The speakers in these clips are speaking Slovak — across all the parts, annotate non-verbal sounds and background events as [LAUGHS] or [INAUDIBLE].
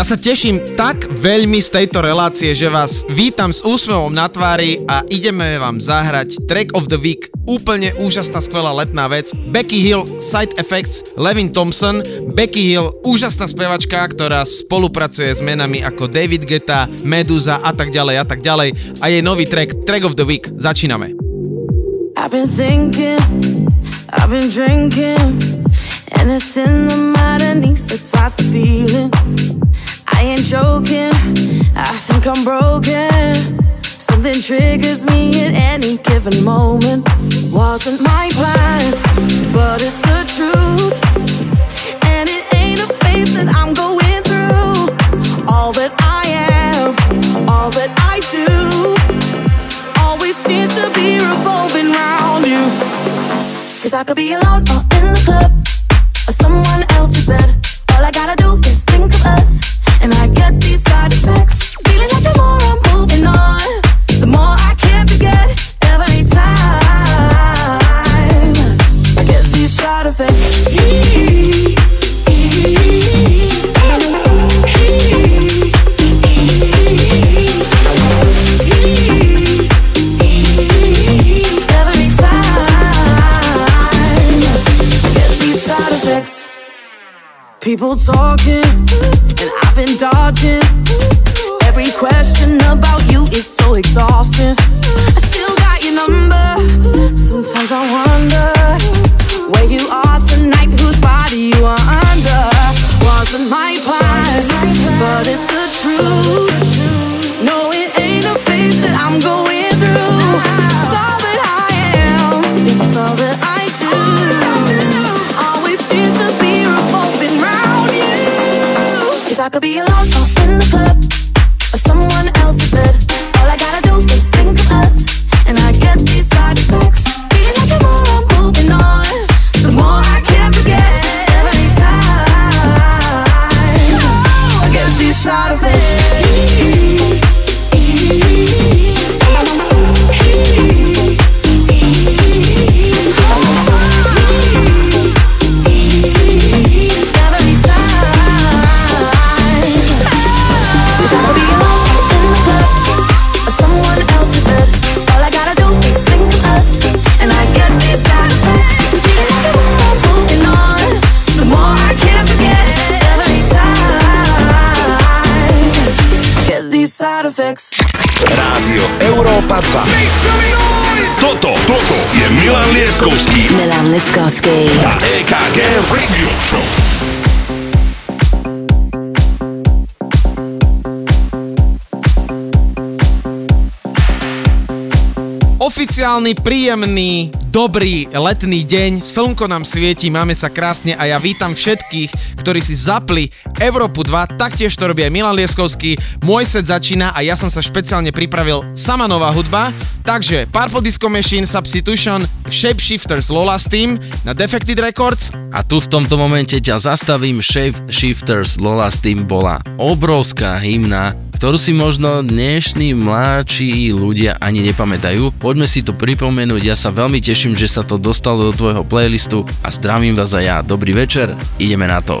Ja sa teším tak veľmi z tejto relácie, že vás vítam s úsmevom na tvári a ideme vám zahrať Track of the Week. Úplne úžasná, skvelá letná vec. Becky Hill, Side Effects, Levin Thompson. Becky Hill, úžasná spevačka, ktorá spolupracuje s menami ako David Geta, Medusa a tak ďalej a tak ďalej. A jej nový track, Track of the Week. Začíname. I've been thinking, I've been drinking and it's in the matter needs to toss the feeling I ain't joking, I think I'm broken. Something triggers me at any given moment. Wasn't my plan, but it's the truth. Cause I could be alone or in the club, People talking, I could be alone Milan Lieskovský. Milan Lieskovský. A EKG Radio Show. Oficiálny, príjemný, dobrý letný deň, slnko nám svieti, máme sa krásne a ja vítam všetkých, ktorí si zapli Európu 2, taktiež to robí aj Milan Lieskovský, môj set začína a ja som sa špeciálne pripravil sama nová hudba, takže Purple Disco Machine, Substitution, Shapeshifters Lola Steam na Defected Records. A tu v tomto momente ťa zastavím, Shapeshifters Lola Steam bola obrovská hymna, ktorú si možno dnešní mladší ľudia ani nepamätajú. Poďme si to pripomenúť, ja sa veľmi teším, že sa to dostalo do tvojho playlistu a zdravím vás aj ja. Dobrý večer, ideme na to.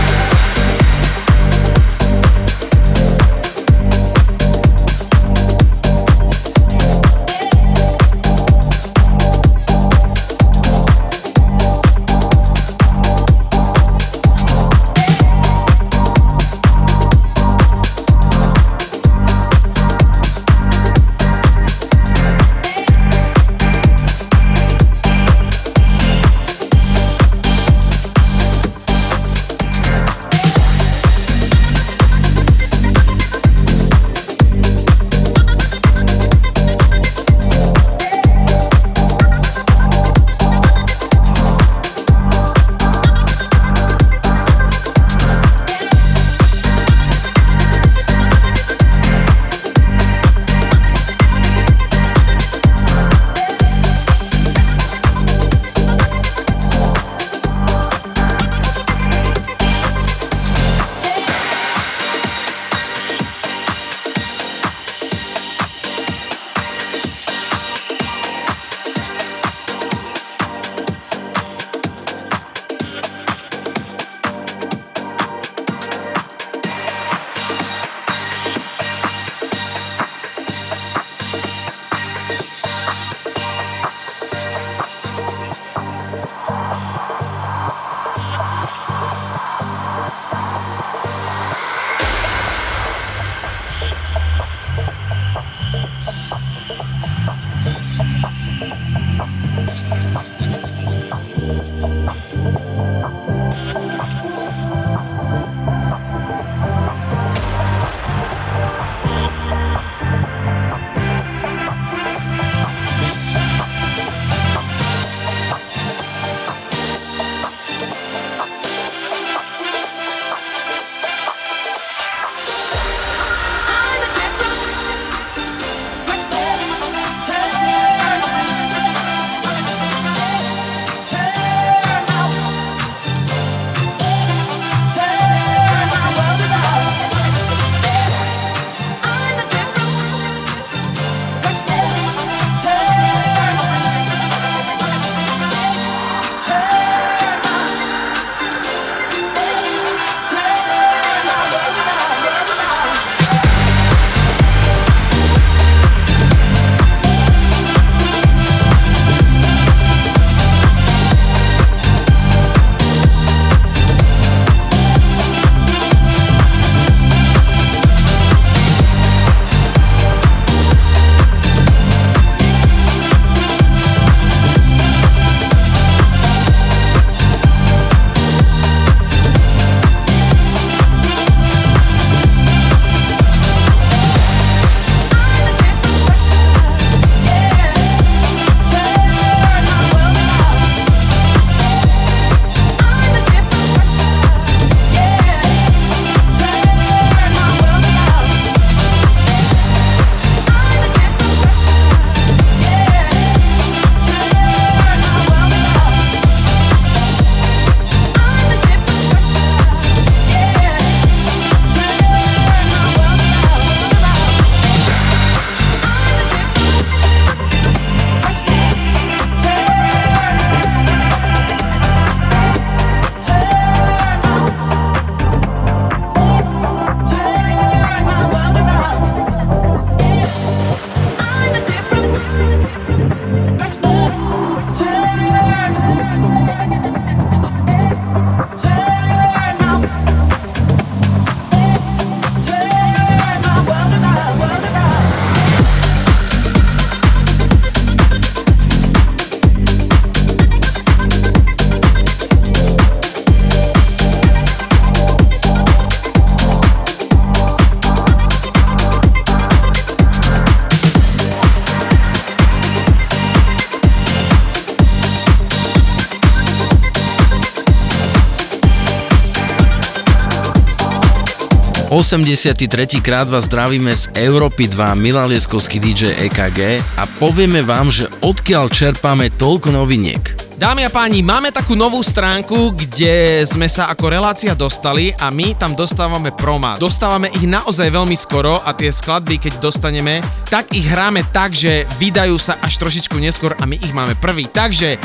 83. krát vás zdravíme z Európy 2 Milan Lieskovský DJ EKG a povieme vám, že odkiaľ čerpáme toľko noviniek. Dámy a páni, máme takú novú stránku, kde sme sa ako relácia dostali a my tam dostávame proma. Dostávame ich naozaj veľmi skoro a tie skladby, keď dostaneme, tak ich hráme tak, že vydajú sa až trošičku neskôr a my ich máme prvý. Takže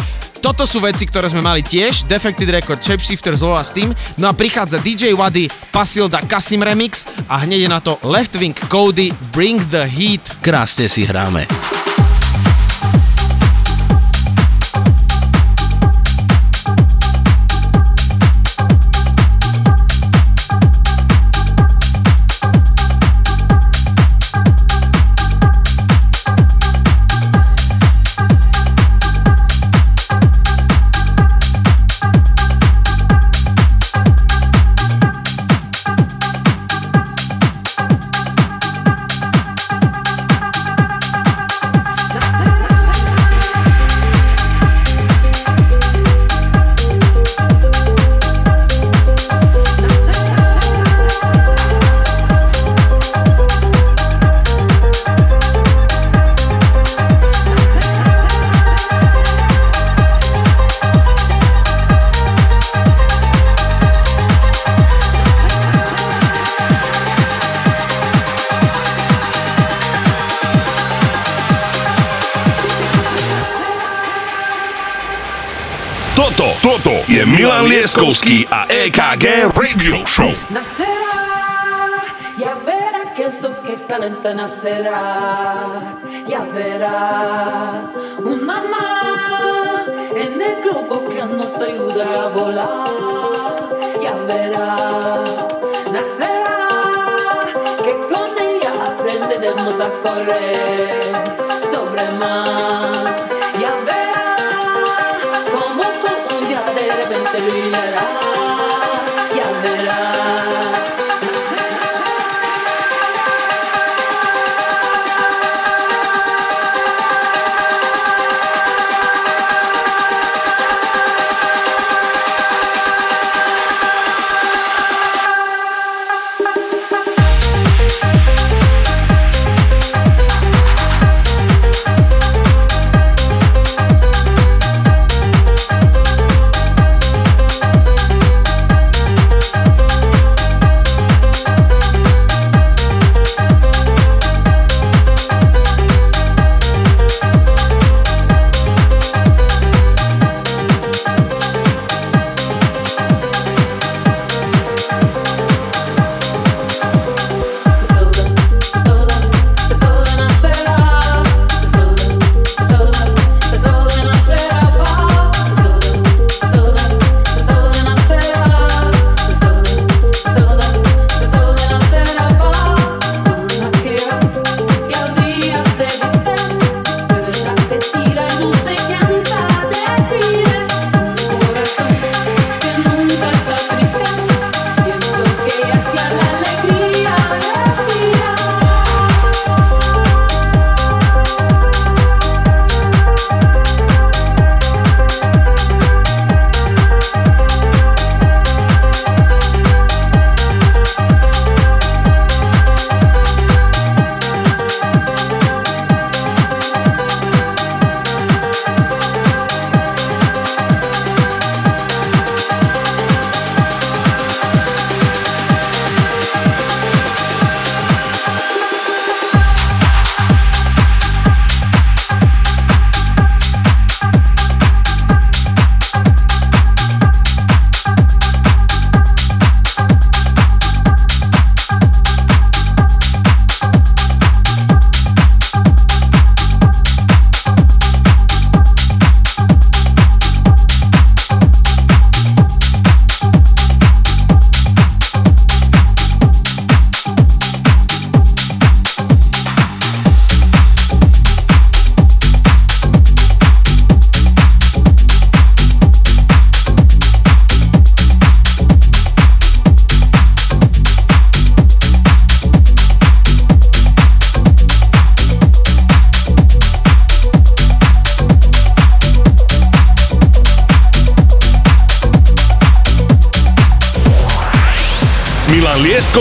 toto sú veci, ktoré sme mali tiež, Defected Record, Shapeshifter, Zloa Steam, no a prichádza DJ Wady, Pasilda Kasim Remix a hneď je na to Left Wing Cody, Bring the Heat. Krásne si hráme. Milan Lieskovský a EKG Radio Show. Nacerá, ya verá que el sol que calenta nacerá, ya verá una más en el globo que nos ayuda a volar, ya verá, nacerá, que con ella aprenderemos a correr sobre mar. ya de repente brillará, ya verás.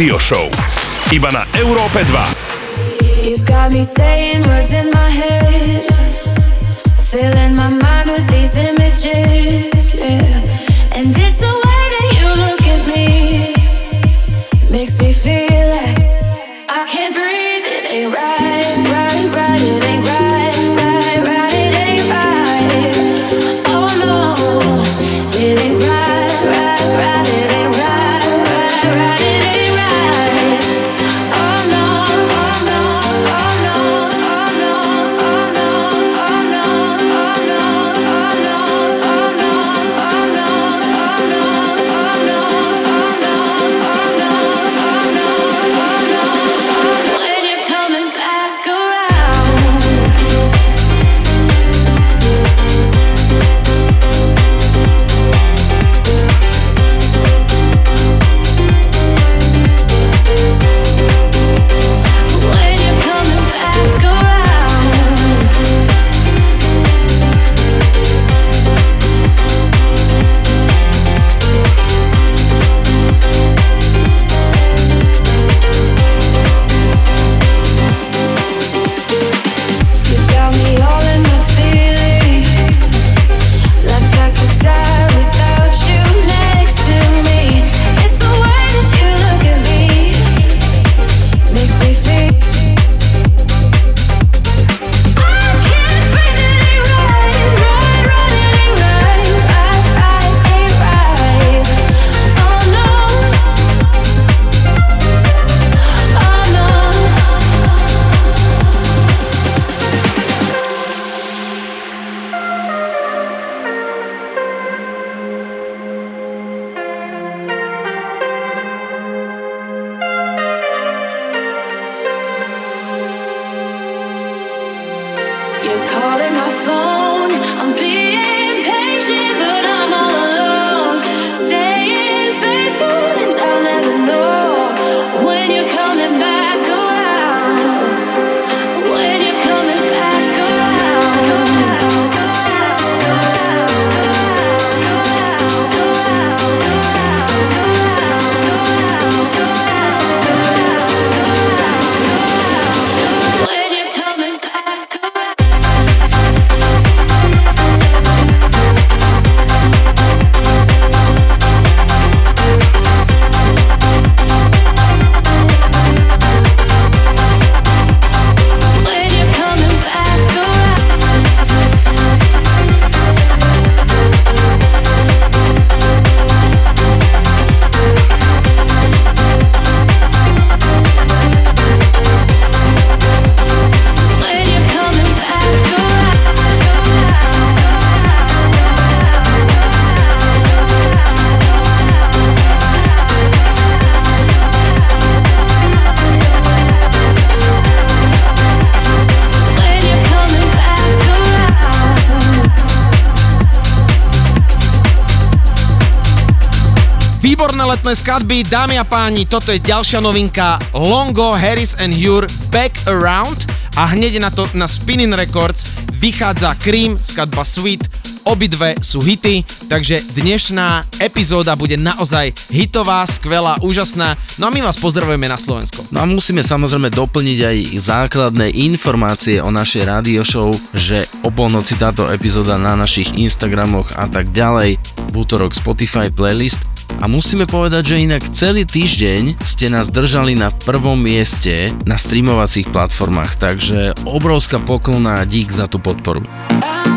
Radio Show. Iba na Európe 2. You've got me skladby, dámy a páni, toto je ďalšia novinka Longo, Harris and Hure Back Around a hneď na to na Spinning Records vychádza Cream, skladba Sweet, obidve sú hity, takže dnešná epizóda bude naozaj hitová, skvelá, úžasná. No a my vás pozdravujeme na Slovensko. No a musíme samozrejme doplniť aj základné informácie o našej radio show, že o polnoci táto epizóda na našich Instagramoch a tak ďalej, v útorok Spotify playlist. A musíme povedať, že inak celý týždeň ste nás držali na prvom mieste na streamovacích platformách, takže obrovská poklona a dík za tú podporu. I'm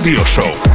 Rádio Show.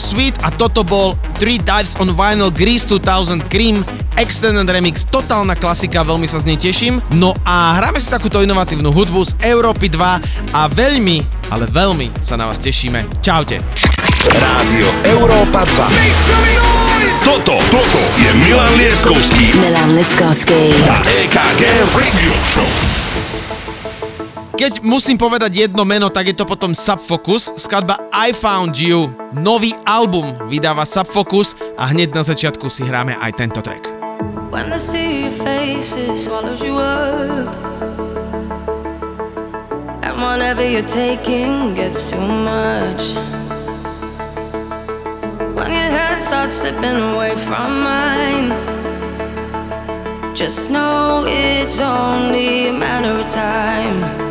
Sweet a toto bol 3 Dives on Vinyl Grease 2000 Cream Extended Remix, totálna klasika, veľmi sa z nej teším. No a hráme si takúto inovatívnu hudbu z Európy 2 a veľmi, ale veľmi sa na vás tešíme. Čaute. Rádio Európa 2. Toto, toto je Milan Lieskovský Milan Liskovský. a EKG Radio Show. Keď musím povedať jedno meno, tak je to potom Subfocus, skladba I Found You. Nový album vydáva Subfocus a hneď na začiatku si hráme aj tento track. When the sea of faces swallows you up, and whatever you're taking gets too much. When your hand starts slipping away from mine, just know it's only a matter of time.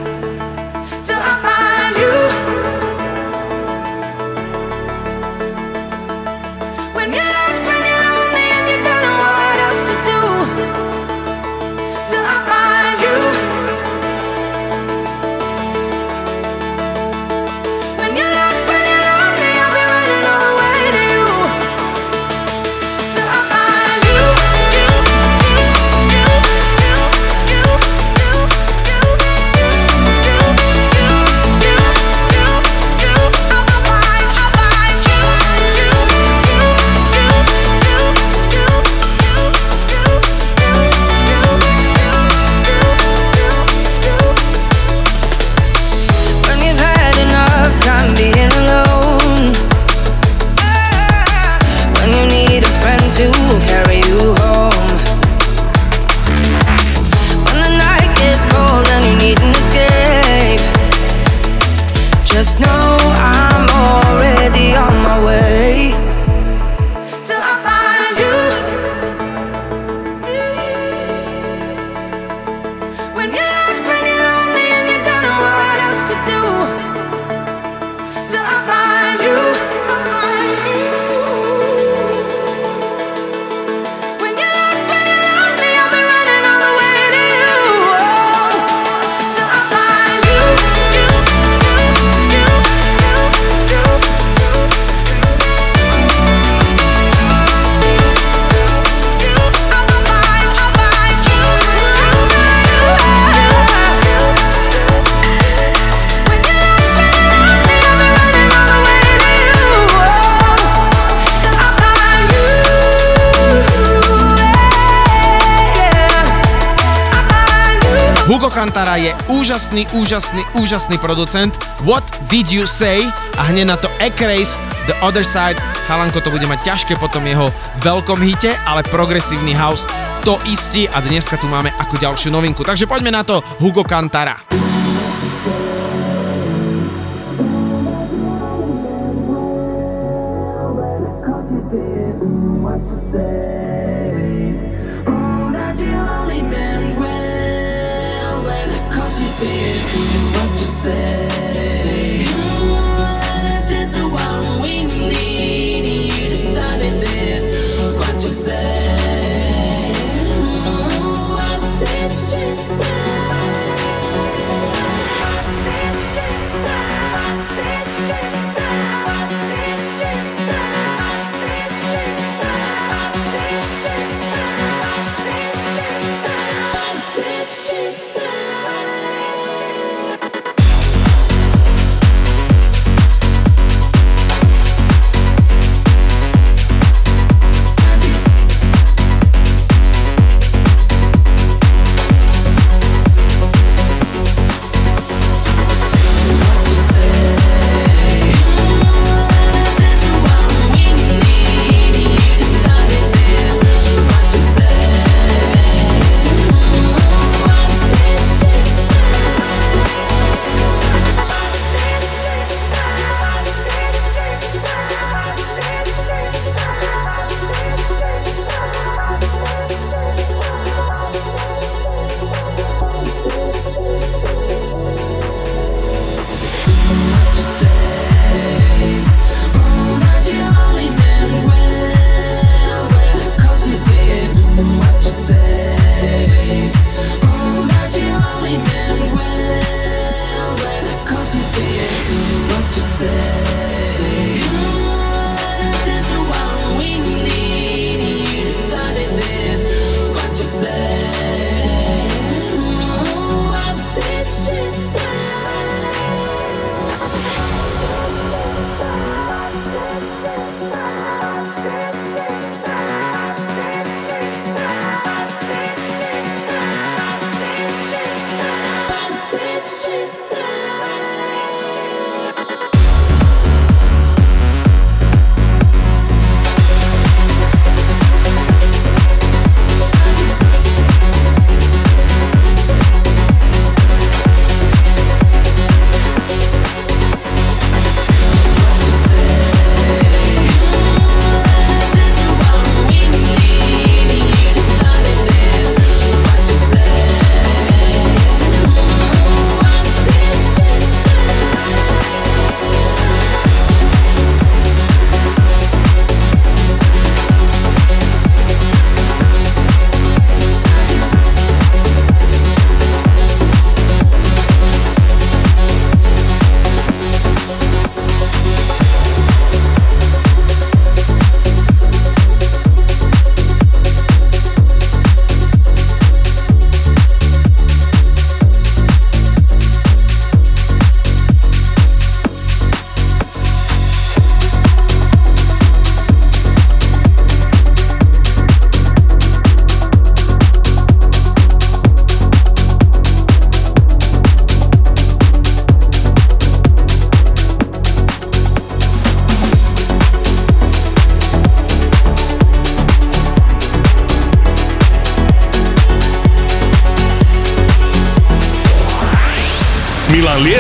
Úžasný, producent. What did you say? A hneď na to Ekrace, The Other Side. Chalanko to bude mať ťažké po tom jeho veľkom hite, ale progresívny house to istí a dneska tu máme ako ďalšiu novinku. Takže poďme na to Hugo Kantara. What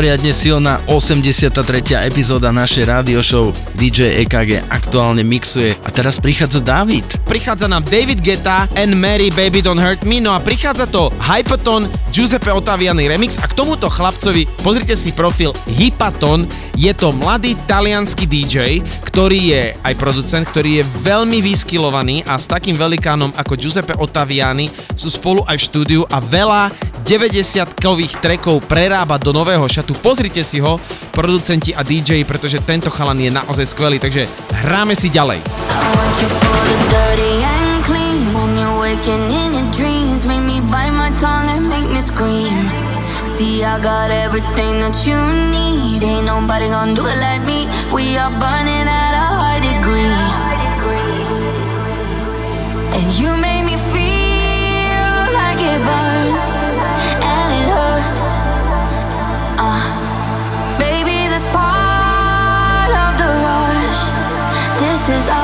Mimoriadne silná 83. epizóda našej rádio show DJ EKG aktuálne mixuje a teraz prichádza David. Prichádza nám David Guetta and Mary Baby Don't Hurt Me, no a prichádza to Hypaton Giuseppe Ottaviani remix a k tomuto chlapcovi pozrite si profil Hypaton, je to mladý talianský DJ, ktorý je aj producent, ktorý je veľmi vyskilovaný a s takým velikánom ako Giuseppe Ottaviani sú spolu aj v štúdiu a veľa 90-kových trackov prerába do nového šatu. Pozrite si ho, producenti a DJ, pretože tento chalan je naozaj skvelý, takže hráme si ďalej. See, I got everything that you need. Ain't nobody gonna do it like me. We are burning This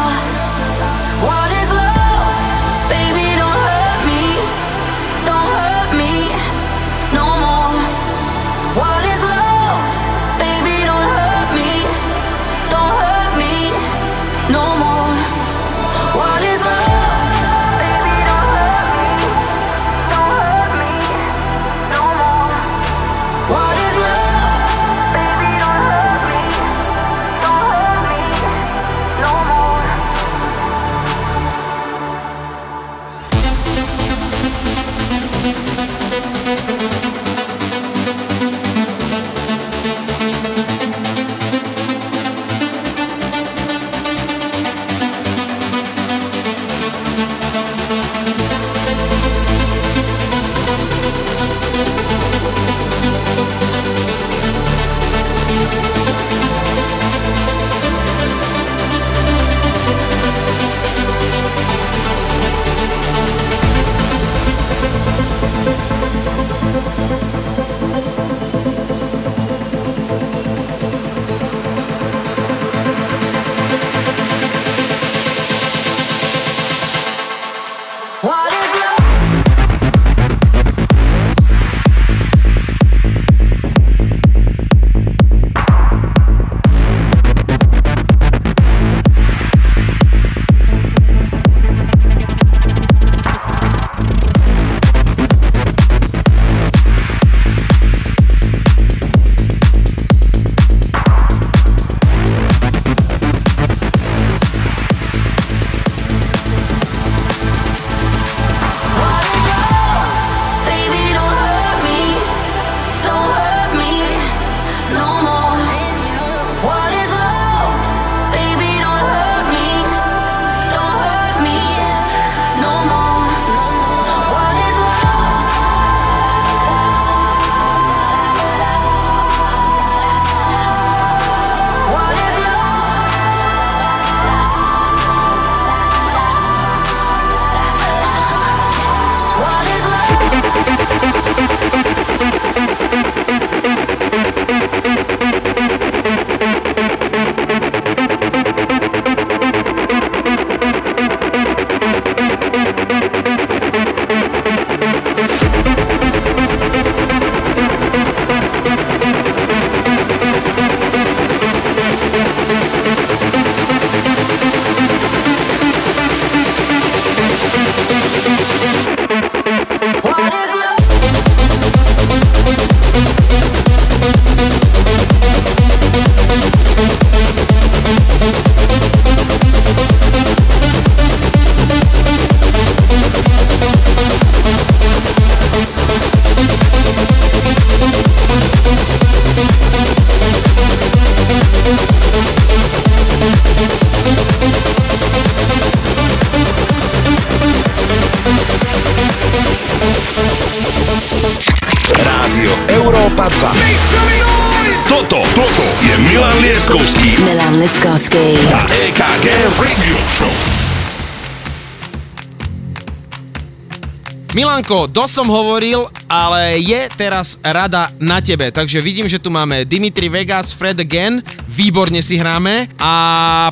Milanko, dosť som hovoril, ale je teraz rada na tebe. Takže vidím, že tu máme Dimitri Vegas, Fred Again, výborne si hráme a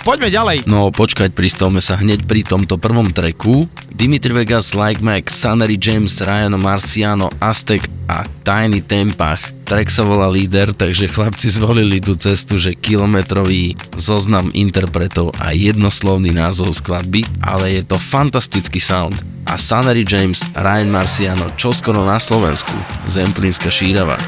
poďme ďalej. No počkať, pristavme sa hneď pri tomto prvom treku. Dimitri Vegas, Like Mac, Sunnery James, Ryan Marciano, Aztek a Tiny Tempach. Track sa volá Leader, takže chlapci zvolili tú cestu, že kilometrový zoznam interpretov a jednoslovný názov skladby, ale je to fantastický sound. A Sunnery James, Ryan Marciano, čoskoro na Slovensku, Zemplínska šírava.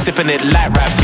sipping it light right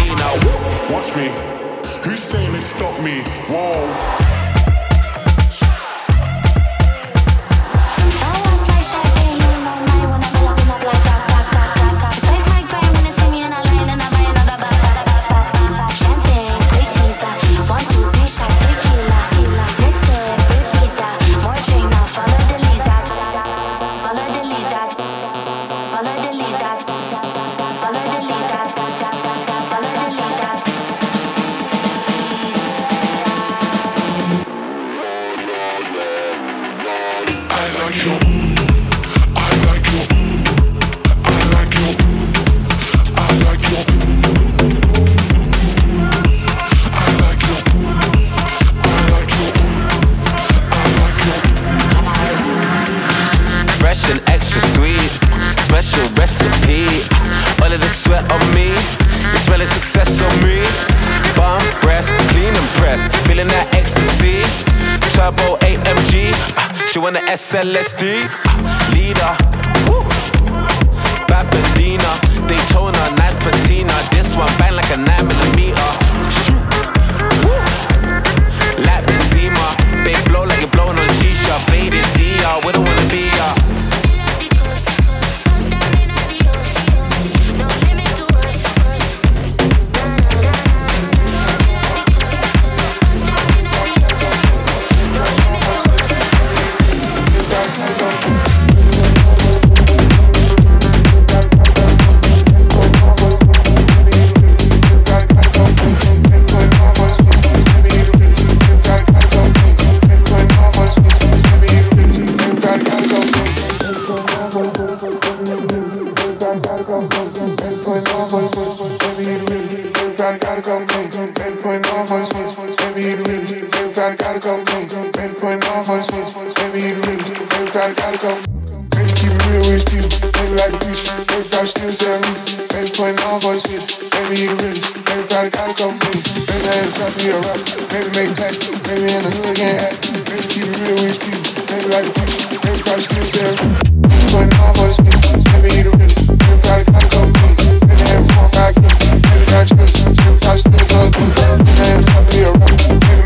Baby, need a witness. Baby, gotta, gotta go. Baby, keep it real with people. Baby, like a preacher. Baby, gotta still sell me. Baby, putting on for the city. Baby, need a witness. Baby, gotta, gotta go. Baby, baby, I ain't trying to be a rapper. Baby, make a pack. Baby, in the hood, can't act. Baby, keep it real with people. Baby, like a preacher. Baby, gotta still sell me. Baby, putting on for the city. Baby, need a witness. Baby, gotta, gotta go. Baby, baby, I ain't four, five, baby, gotta chill. Baby, gotta still go. Baby, I ain't trying to be a rapper. Baby,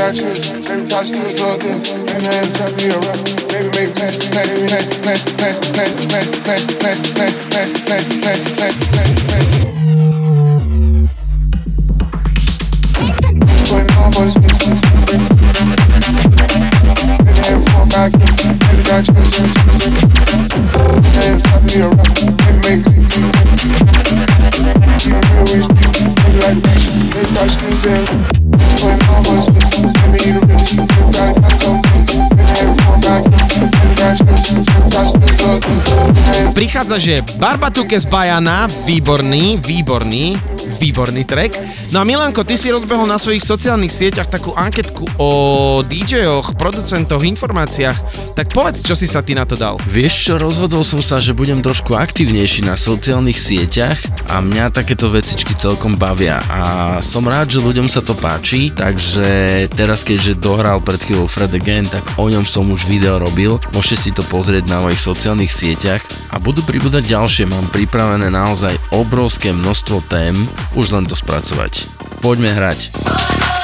got you. Baby, I still talking. And then turn me around. Baby, baby, pass, pass, pass, pass, pass, pass, pass, pass, pass, pass, pass, pass, pass, pass, pass, pass. Putting on for the system. Baby, have fun, I get you. Baby, got you. And turn me around. Baby, baby, baby. You know where we speak. Baby, like that. Baby, I still say. Prichádza, že Barbatuke z Bajana, výborný, výborný, výborný track. No a Milanko, ty si rozbehol na svojich sociálnych sieťach takú anketku o DJ-och, producentoch, informáciách. Tak povedz, čo si sa ty na to dal. Vieš čo, rozhodol som sa, že budem trošku aktívnejší na sociálnych sieťach a mňa takéto vecičky celkom bavia a som rád, že ľuďom sa to páči, takže teraz keďže dohral pred chvíľou Fred Again, tak o ňom som už video robil, môžete si to pozrieť na mojich sociálnych sieťach a budú pribúdať ďalšie, mám pripravené naozaj obrovské množstvo tém, už len to spracovať. Poďme hrať.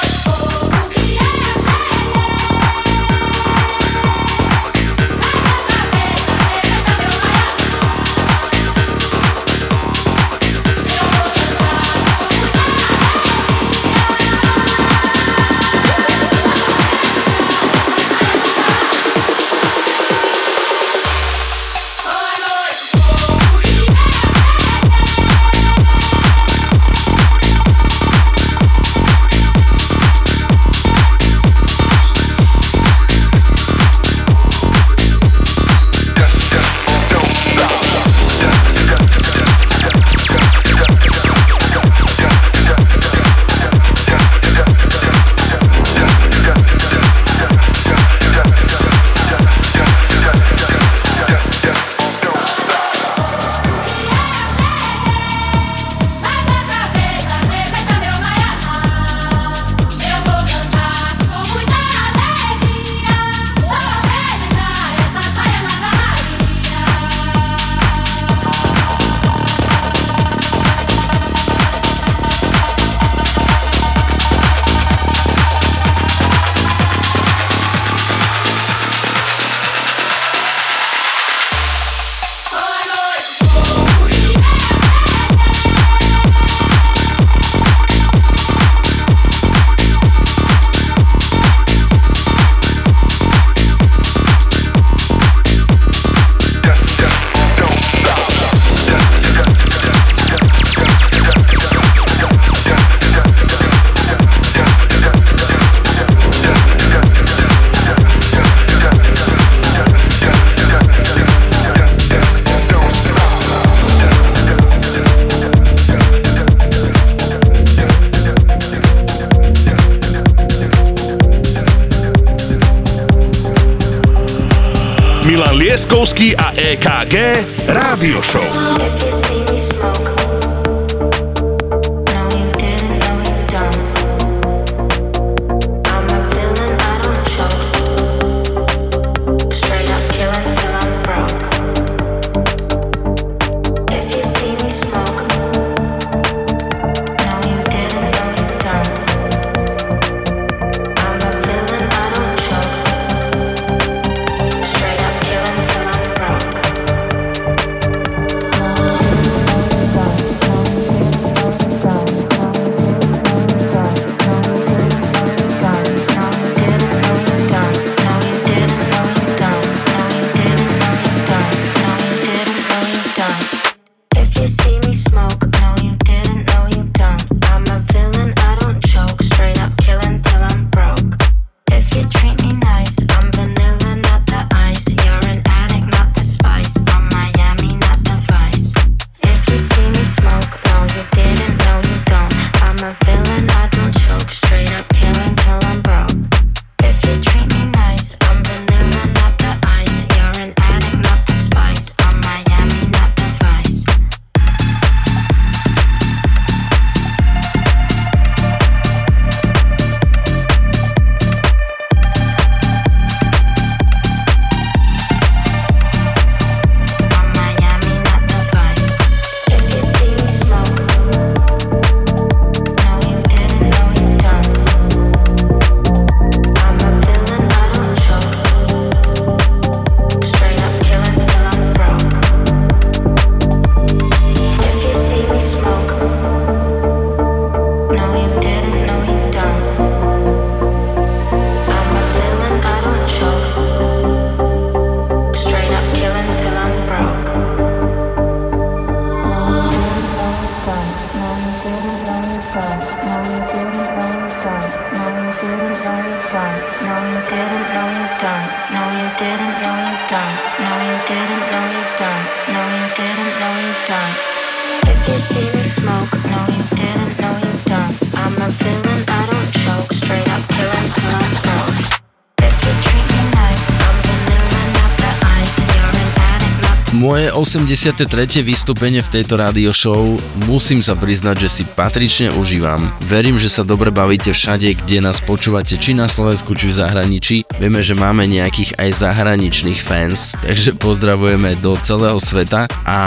83. vystúpenie v tejto rádio show musím sa priznať, že si patrične užívam. Verím, že sa dobre bavíte všade, kde nás počúvate, či na Slovensku, či v zahraničí. Vieme, že máme nejakých aj zahraničných fans, takže pozdravujeme do celého sveta a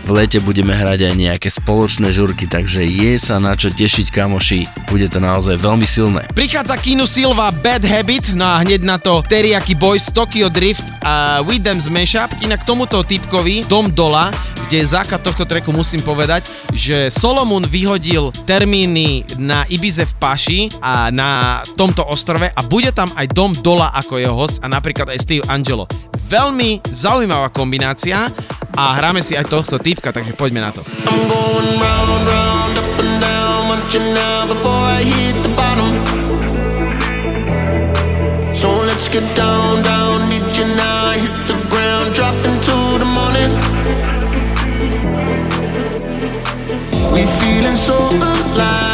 v lete budeme hrať aj nejaké spoločné žurky, takže je sa na čo tešiť kamoši, bude to naozaj veľmi silné. Prichádza Kinu Silva Bad Habit, no a hneď na to Teriyaki Boys Tokyo Drift a With Them Mashup. Inak tomuto typkovi Dom Dola, kde je tohto treku musím povedať, že Solomon vyhodil termíny na Ibize v Paši a na tomto ostrove a bude tam aj Dom Dola ako jeho host a napríklad aj Steve Angelo. Veľmi zaujímavá kombinácia a hráme si aj tohto typka, takže poďme na to. I'm going round, round, up and down, get down, down, you now, I hit the ground, drop into the morning. We feeling so alive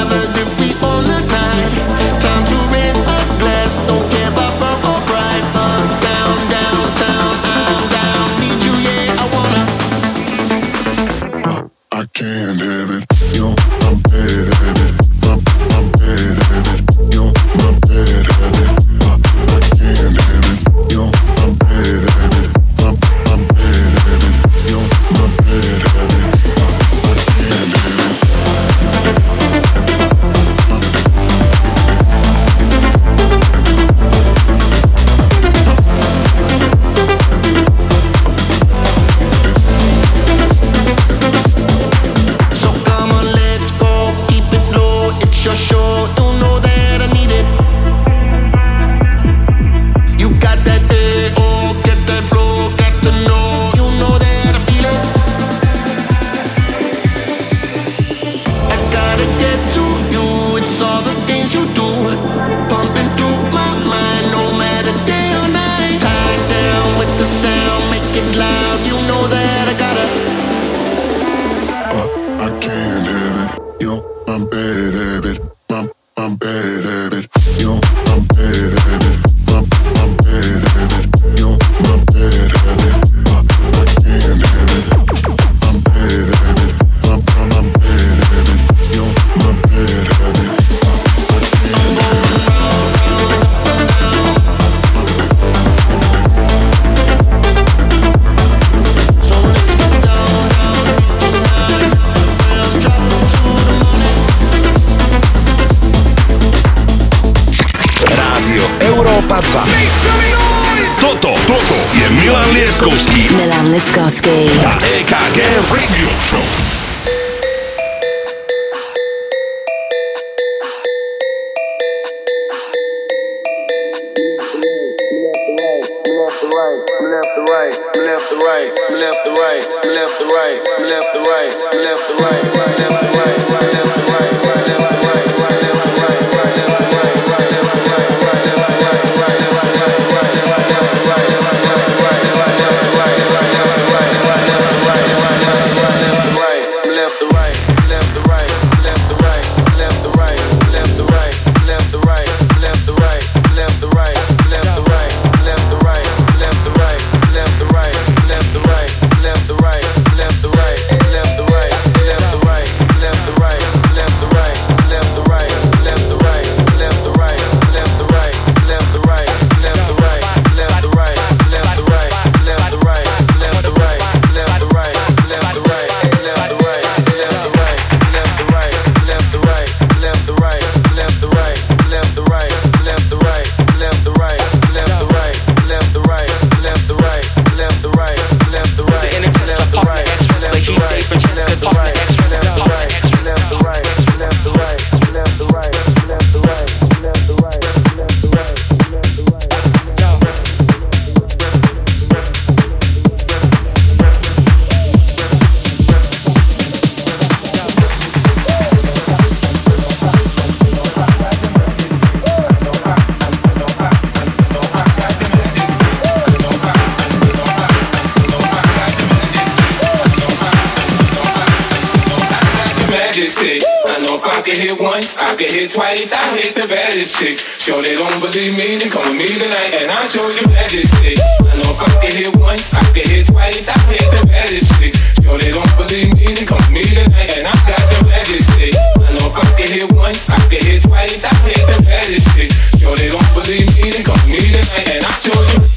Could hit once, I could hit twice. I hit the baddest chicks. Sure they don't believe me, then come with me tonight and I'll show you magic stick. I know if I could hit once, I could hit twice. I hit the baddest chicks. Sure they don't believe me, then come with me tonight and I got the magic stick. I know if I could hit once, I could hit twice. I hit the baddest chicks. Sure they don't believe me, then come with me tonight and I'll show you.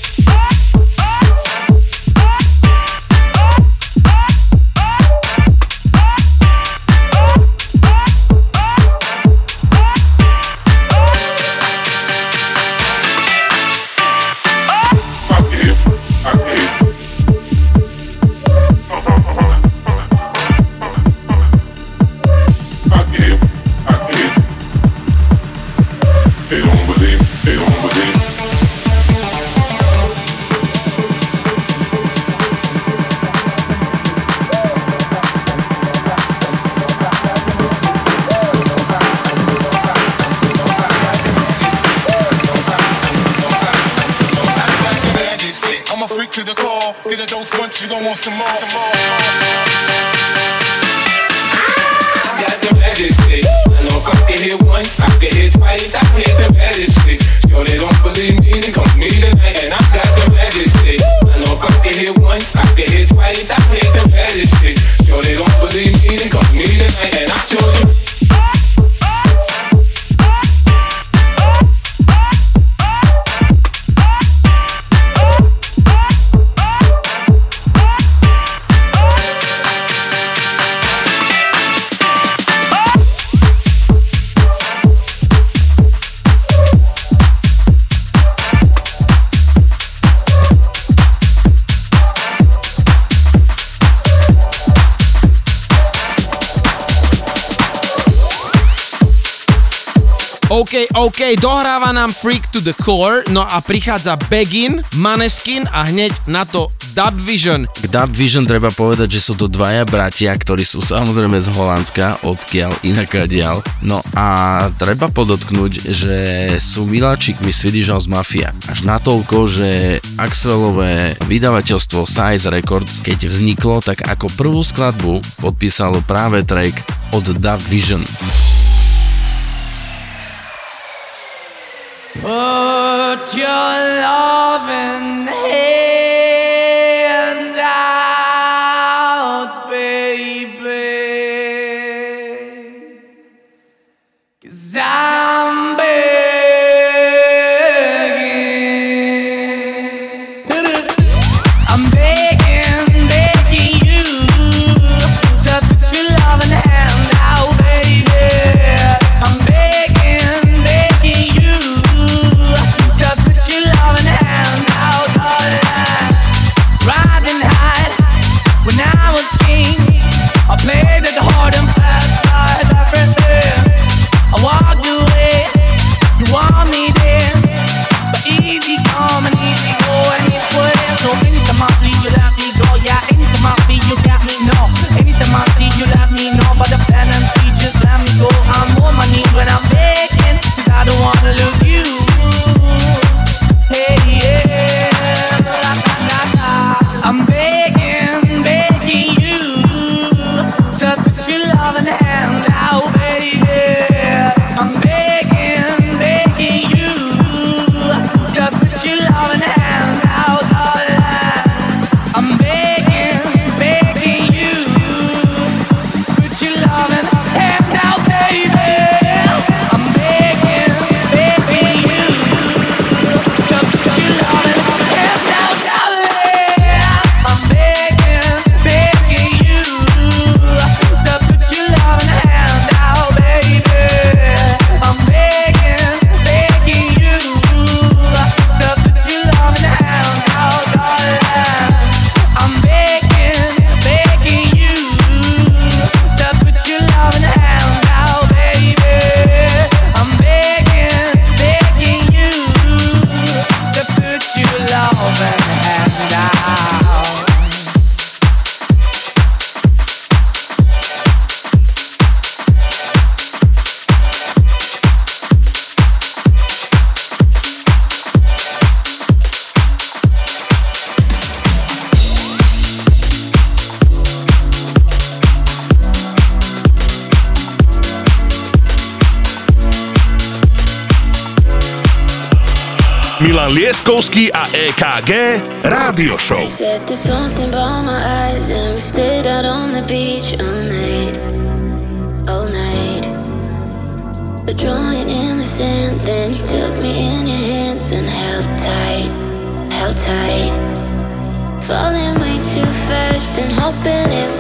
Dohráva nám Freak to the Core, no a prichádza Begin, Maneskin a hneď na to Dub Vision. K Dub Vision treba povedať, že sú to dvaja bratia, ktorí sú samozrejme z Holandska, odkiaľ inakadiaľ. No a treba podotknúť, že sú miláčikmi Swedish House Mafia. Až natoľko, že Axelové vydavateľstvo Size Records, keď vzniklo, tak ako prvú skladbu podpísalo práve track od Dub Vision. Put your loving hand Lieskovský a EKG Rádio Show. Drawing in the sand, then you took me in your hands and held tight, held tight. Falling way too fast and hoping it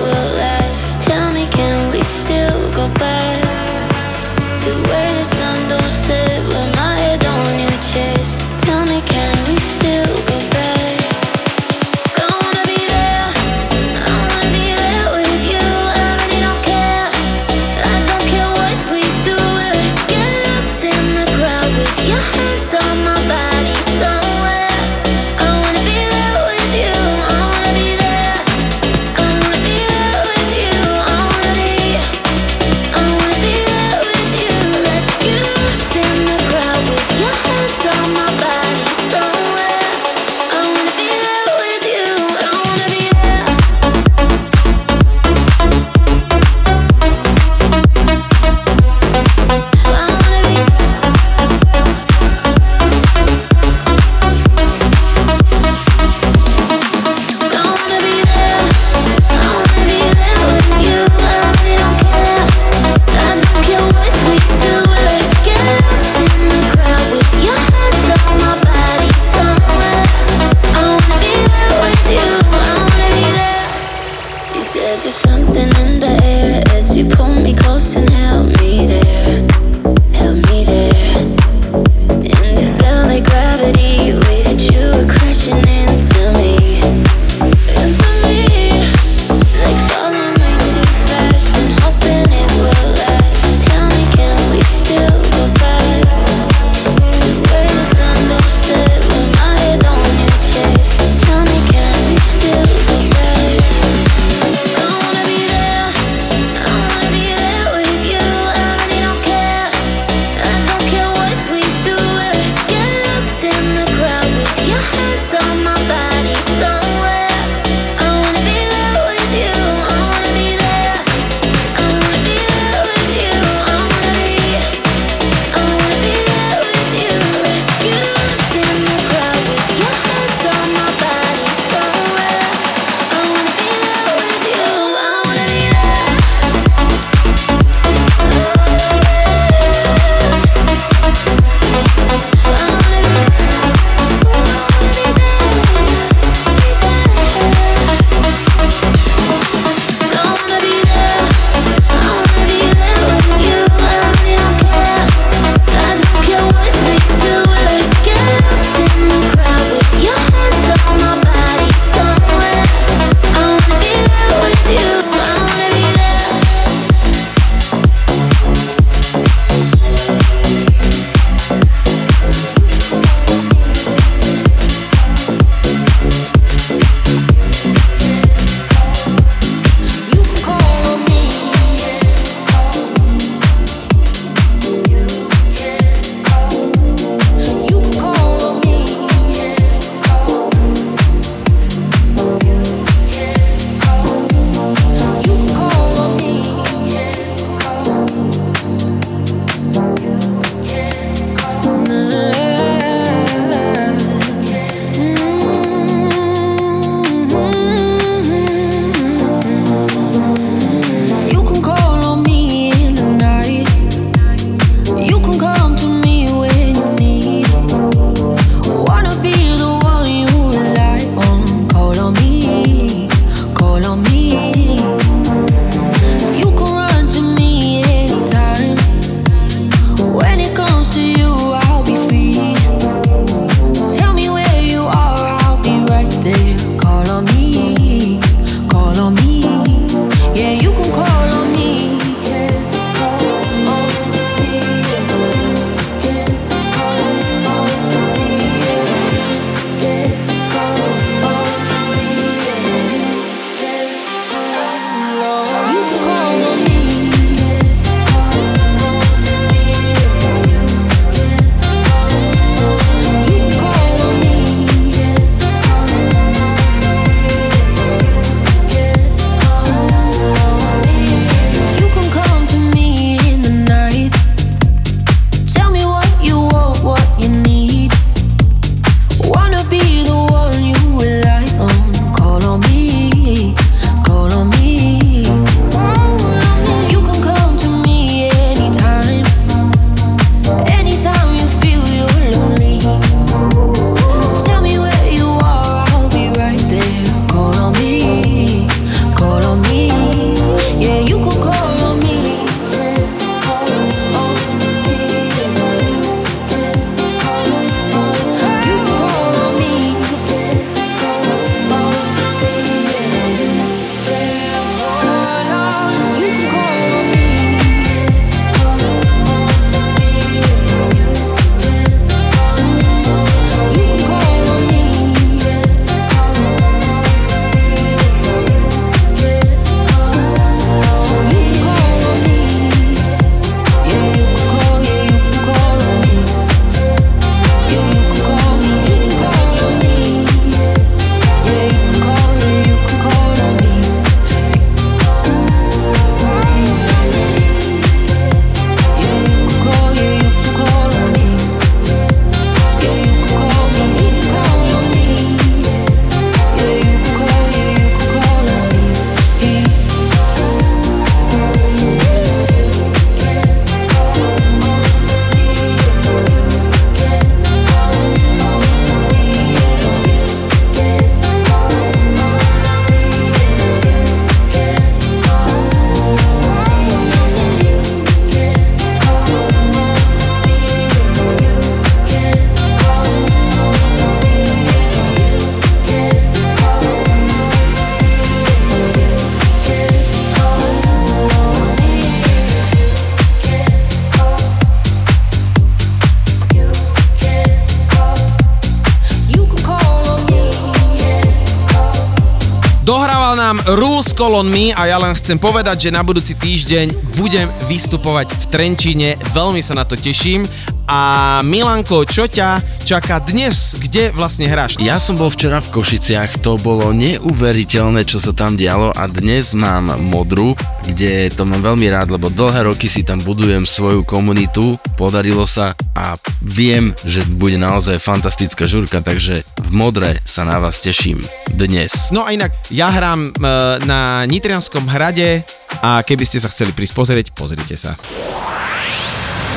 Solonmi a ja len chcem povedať, že na budúci týždeň budem vystupovať v Trenčíne, veľmi sa na to teším. A Milanko, čo ťa čaká dnes? Kde vlastne hráš? Ja som bol včera v Košiciach, to bolo neuveriteľné, čo sa tam dialo a dnes mám modru, kde to mám veľmi rád, lebo dlhé roky si tam budujem svoju komunitu, podarilo sa a viem, že bude naozaj fantastická žurka, takže v modre sa na vás teším dnes. No a inak, ja hrám e, na Nitrianskom hrade a keby ste sa chceli prísť pozrieť, pozrite sa.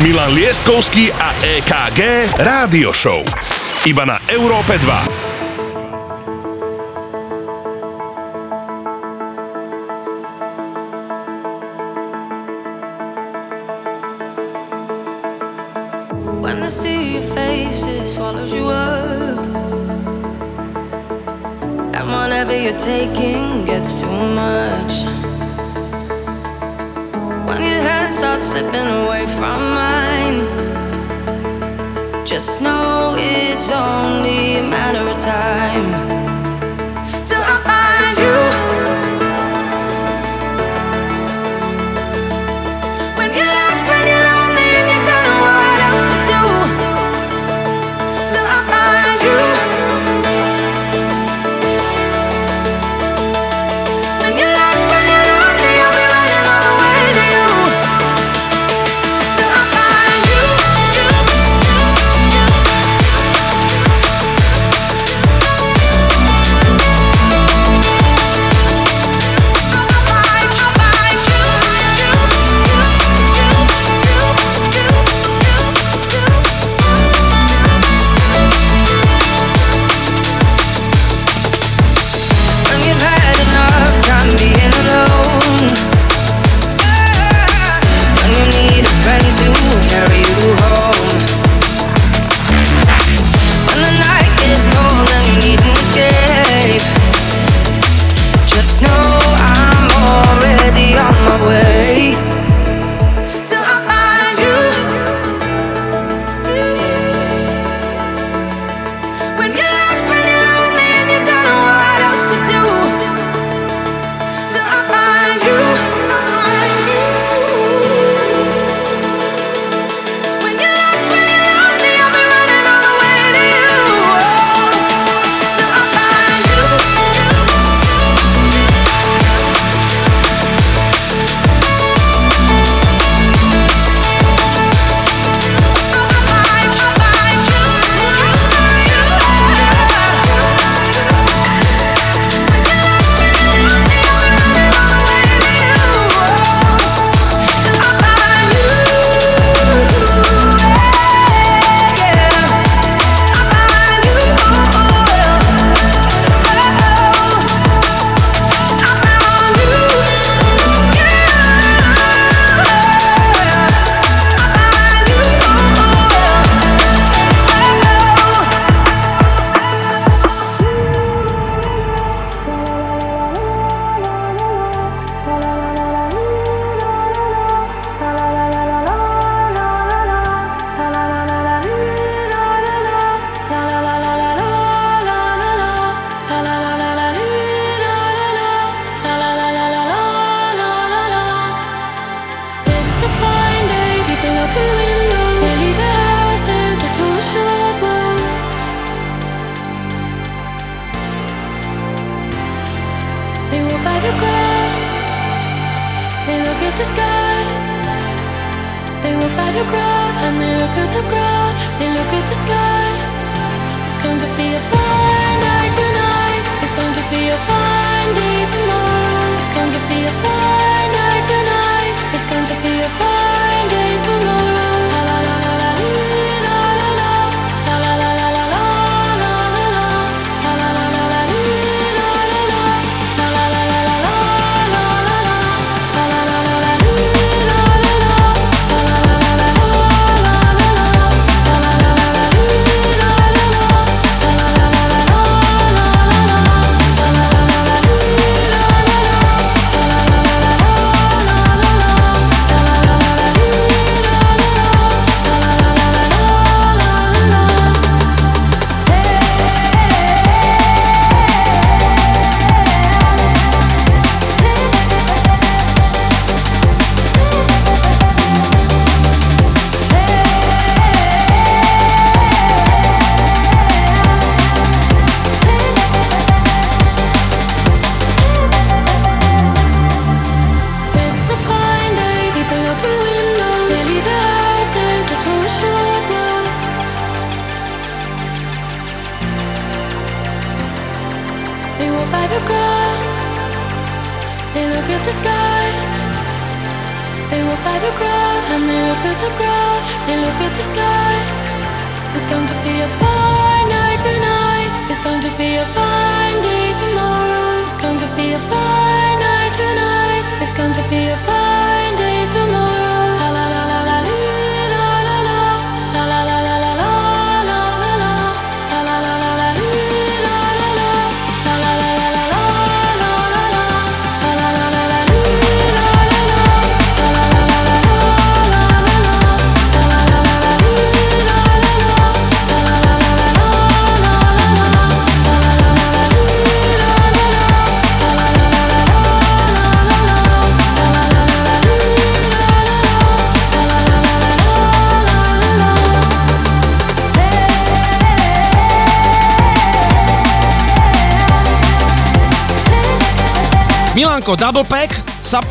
Milan Lieskovský a EKG Rádio Show. Iba na Európe 2.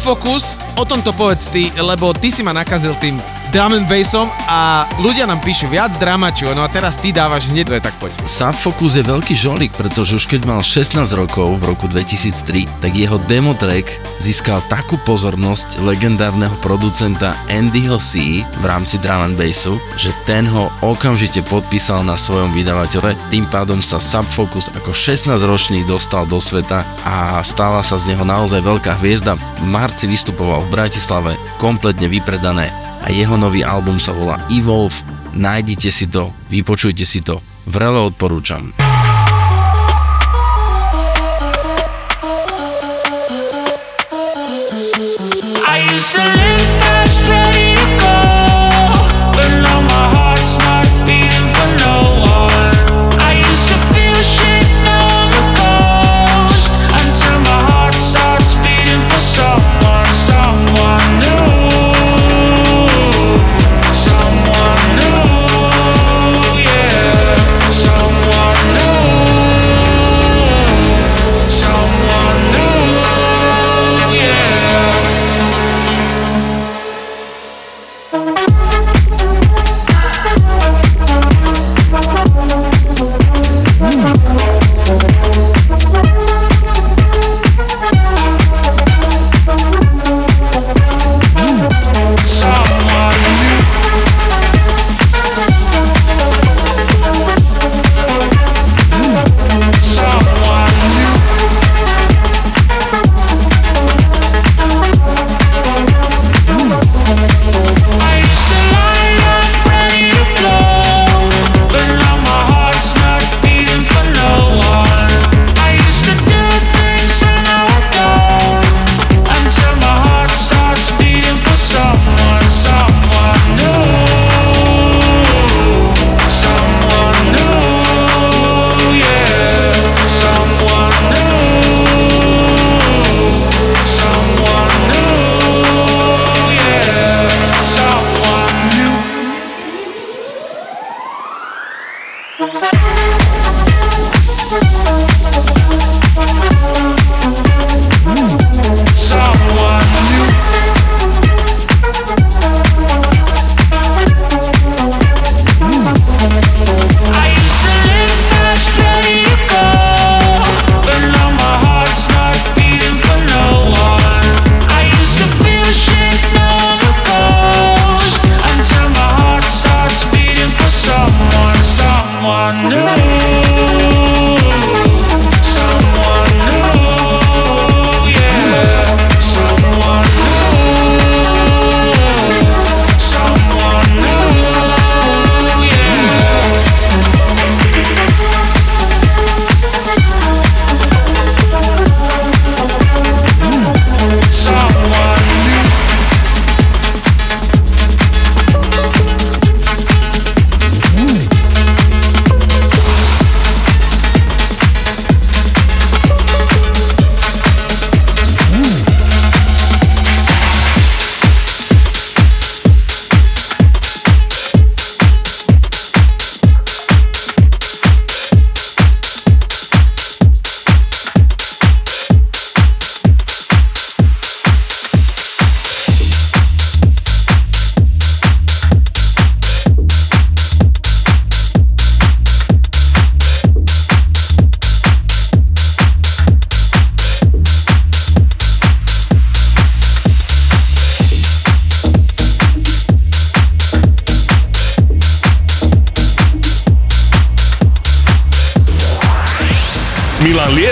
subfocus, o tomto povedz ty, lebo ty si ma nakazil tým drum and bassom a ľudia nám píšu viac dramaču, no a teraz ty dávaš hneď dve, tak poď. Subfocus je veľký žolík, pretože už keď mal 16 rokov v roku 2003, tak jeho demo track získal takú pozornosť legendárneho producenta Andyho C v rámci drum and bassu, že ten ho okamžite podpísal na svojom vydavateľe, tým pádom sa Subfocus ako 16-ročný dostal do sveta a stala sa z neho naozaj veľká hviezda. Marci vystupoval v Bratislave, kompletne vypredané jeho nový album sa volá Evolve. Nájdite si to, vypočujte si to, vrele odporúčam. I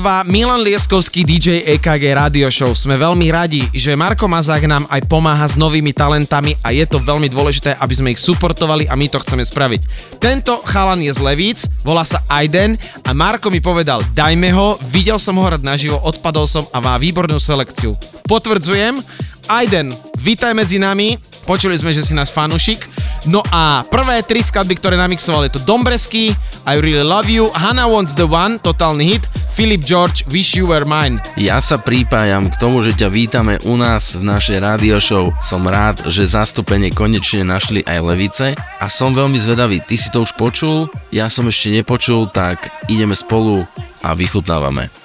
2, Milan Lieskovský, DJ EKG Radio Show. Sme veľmi radi, že Marko Mazák nám aj pomáha s novými talentami a je to veľmi dôležité, aby sme ich suportovali a my to chceme spraviť. Tento chalan je z Levíc, volá sa Aiden a Marko mi povedal, dajme ho, videl som ho hrať naživo, odpadol som a má výbornú selekciu. Potvrdzujem, Aiden, vítaj medzi nami, počuli sme, že si náš fanušik. No a prvé tri skladby, ktoré namixoval, je to Dombresky, I Really Love You, Hannah Wants The One, totálny hit, Philip George, Wish You Were Mine. Ja sa pripájam k tomu, že ťa vítame u nás v našej radio show. Som rád, že zastúpenie konečne našli aj Levice a som veľmi zvedavý. Ty si to už počul? Ja som ešte nepočul, tak ideme spolu a vychutnávame.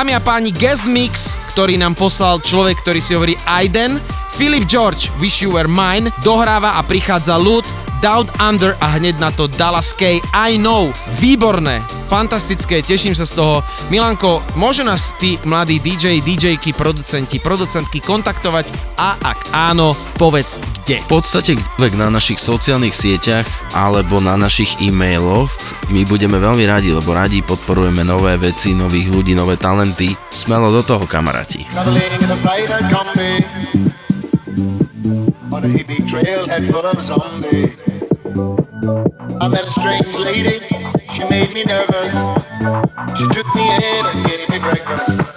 Dámy a páni, guest mix, ktorý nám poslal človek, ktorý si hovorí Aiden. Philip George, Wish You Were Mine, dohráva a prichádza Loot, Down Under a hneď na to Dallas K. I Know. Výborné, fantastické, teším sa z toho. Milanko, môžu nás tí mladí DJ, DJky, producenti, producentky kontaktovať a ak áno, povedz kde. V podstate na našich sociálnych sieťach alebo na našich e-mailoch. My budeme veľmi radi, lebo radi podporujeme nové veci, nových ľudí, nové talenty. Smelo do toho, kamaráti. I met a strange lady, she made me nervous. She took me in and gave me breakfast.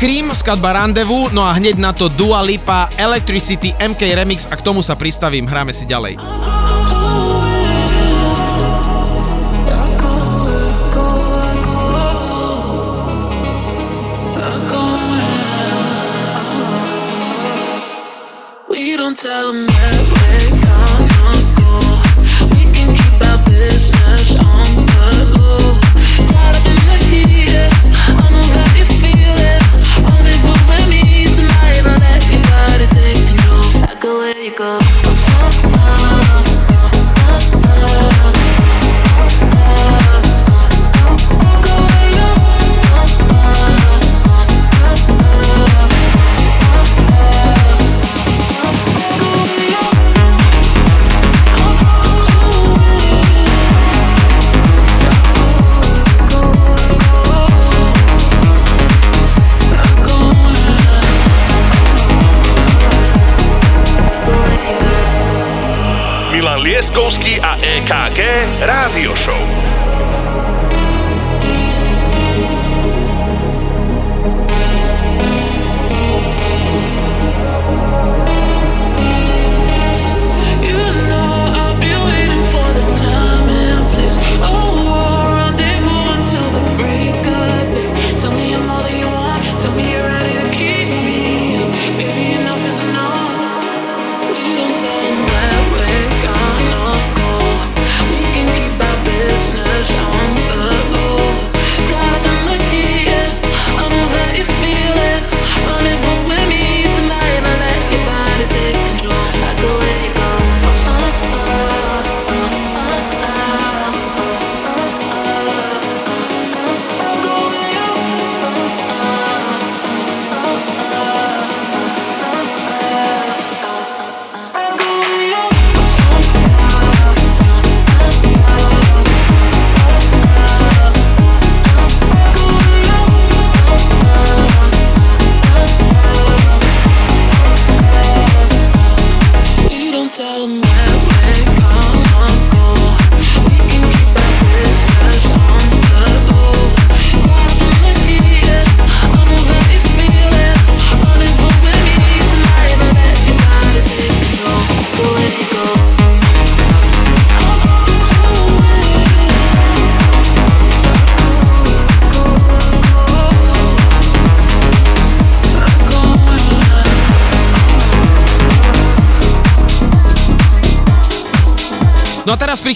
Cream, skladba Randevu, no a hneď na to Dua Lipa, Electricity, MK Remix a k tomu sa pristavím, hráme si ďalej.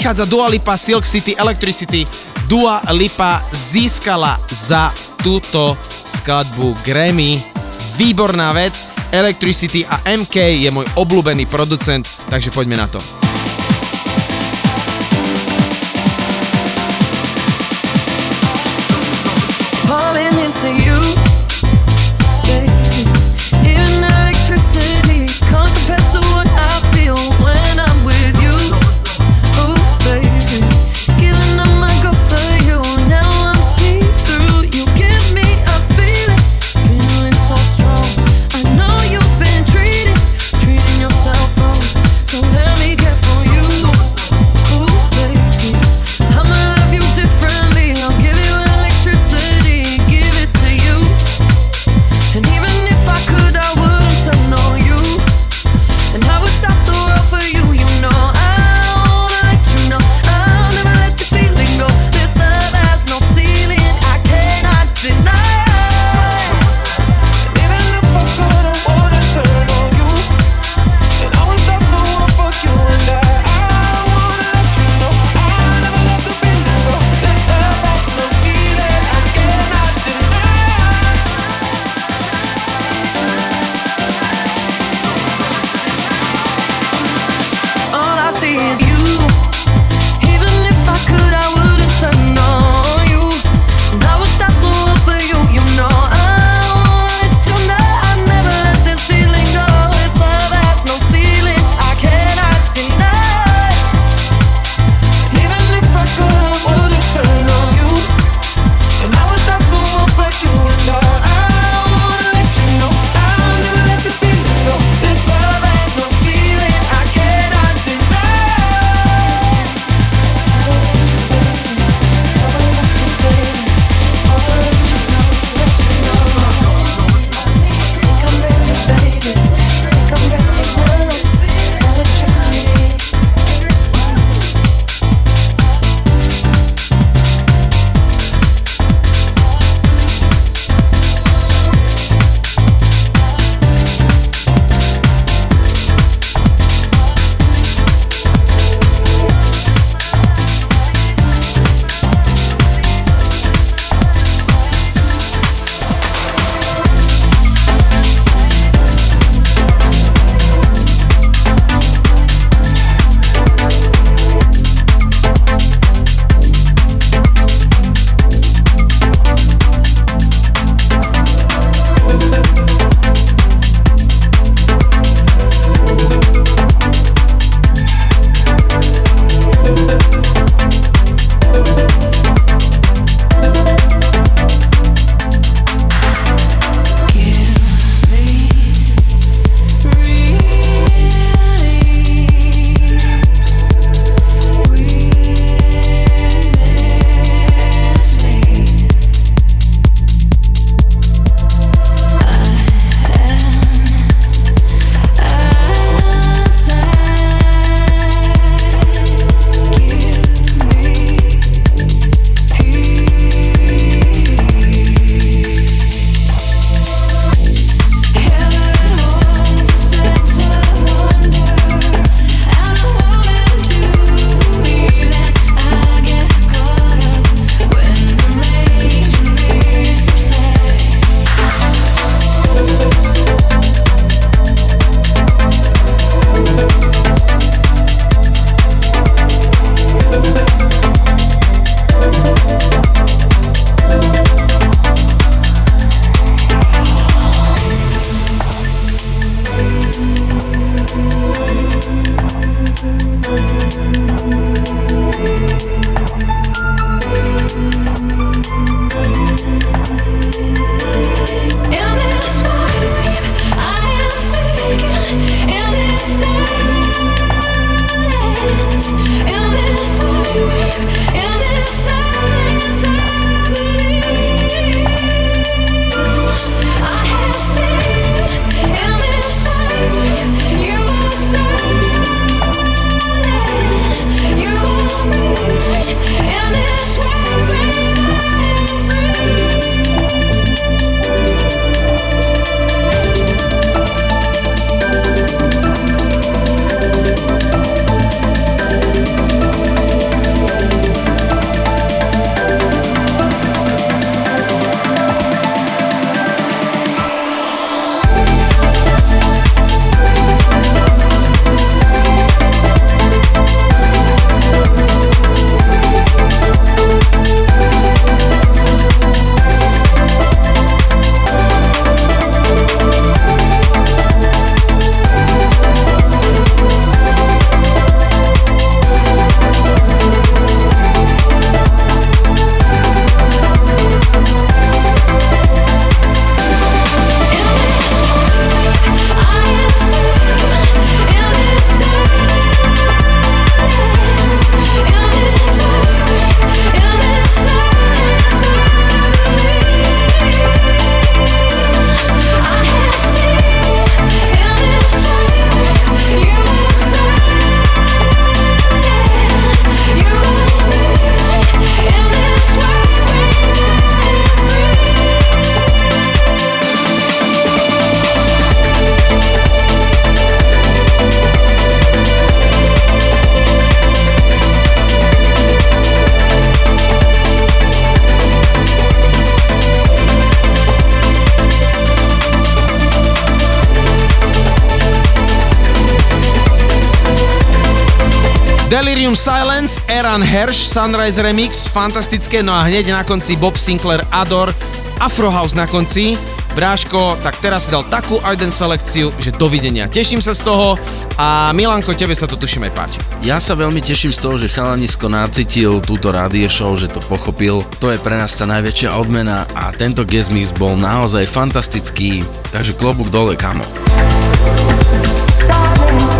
vychádza Dua Lipa Silk City Electricity. Dua Lipa získala za túto skladbu Grammy. Výborná vec. Electricity a MK je môj obľúbený producent, takže poďme na to. Sunrise Remix, fantastické, no a hneď na konci Bob Sinclair Ador, Afro House na konci. Bráško, tak teraz si dal takú Aiden selekciu, že dovidenia. Teším sa z toho a Milanko, tebe sa to tuším aj páči. Ja sa veľmi teším z toho, že chalanisko nacítil túto rádio show, že to pochopil. To je pre nás tá najväčšia odmena a tento guest mix bol naozaj fantastický, takže klobúk dole, kamo. Milan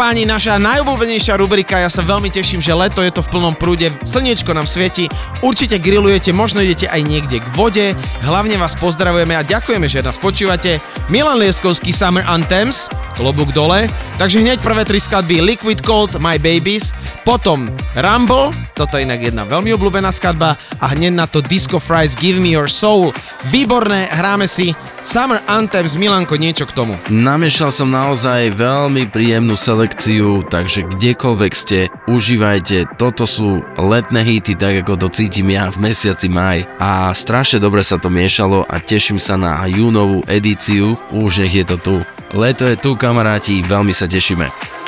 páni, naša najobľúbenejšia rubrika, ja sa veľmi teším, že leto je to v plnom prúde, slniečko nám svieti, určite grillujete, možno idete aj niekde k vode, hlavne vás pozdravujeme a ďakujeme, že nás počúvate. Milan Lieskovský Summer Anthems, klobúk dole, takže hneď prvé tri skladby Liquid Cold, My Babies, potom Rumble, toto je inak jedna veľmi obľúbená skladba a hneď na to Disco Fries Give Me Your Soul. Výborné, hráme si Summer Anthems, Milanko, niečo k tomu. Namiešal som naozaj veľmi príjemnú selekciu, takže kdekoľvek ste, užívajte. Toto sú letné hity, tak ako to cítim ja v mesiaci maj. A strašne dobre sa to miešalo a teším sa na júnovú edíciu. Už nech je to tu. Leto je tu, kamaráti, veľmi sa tešíme.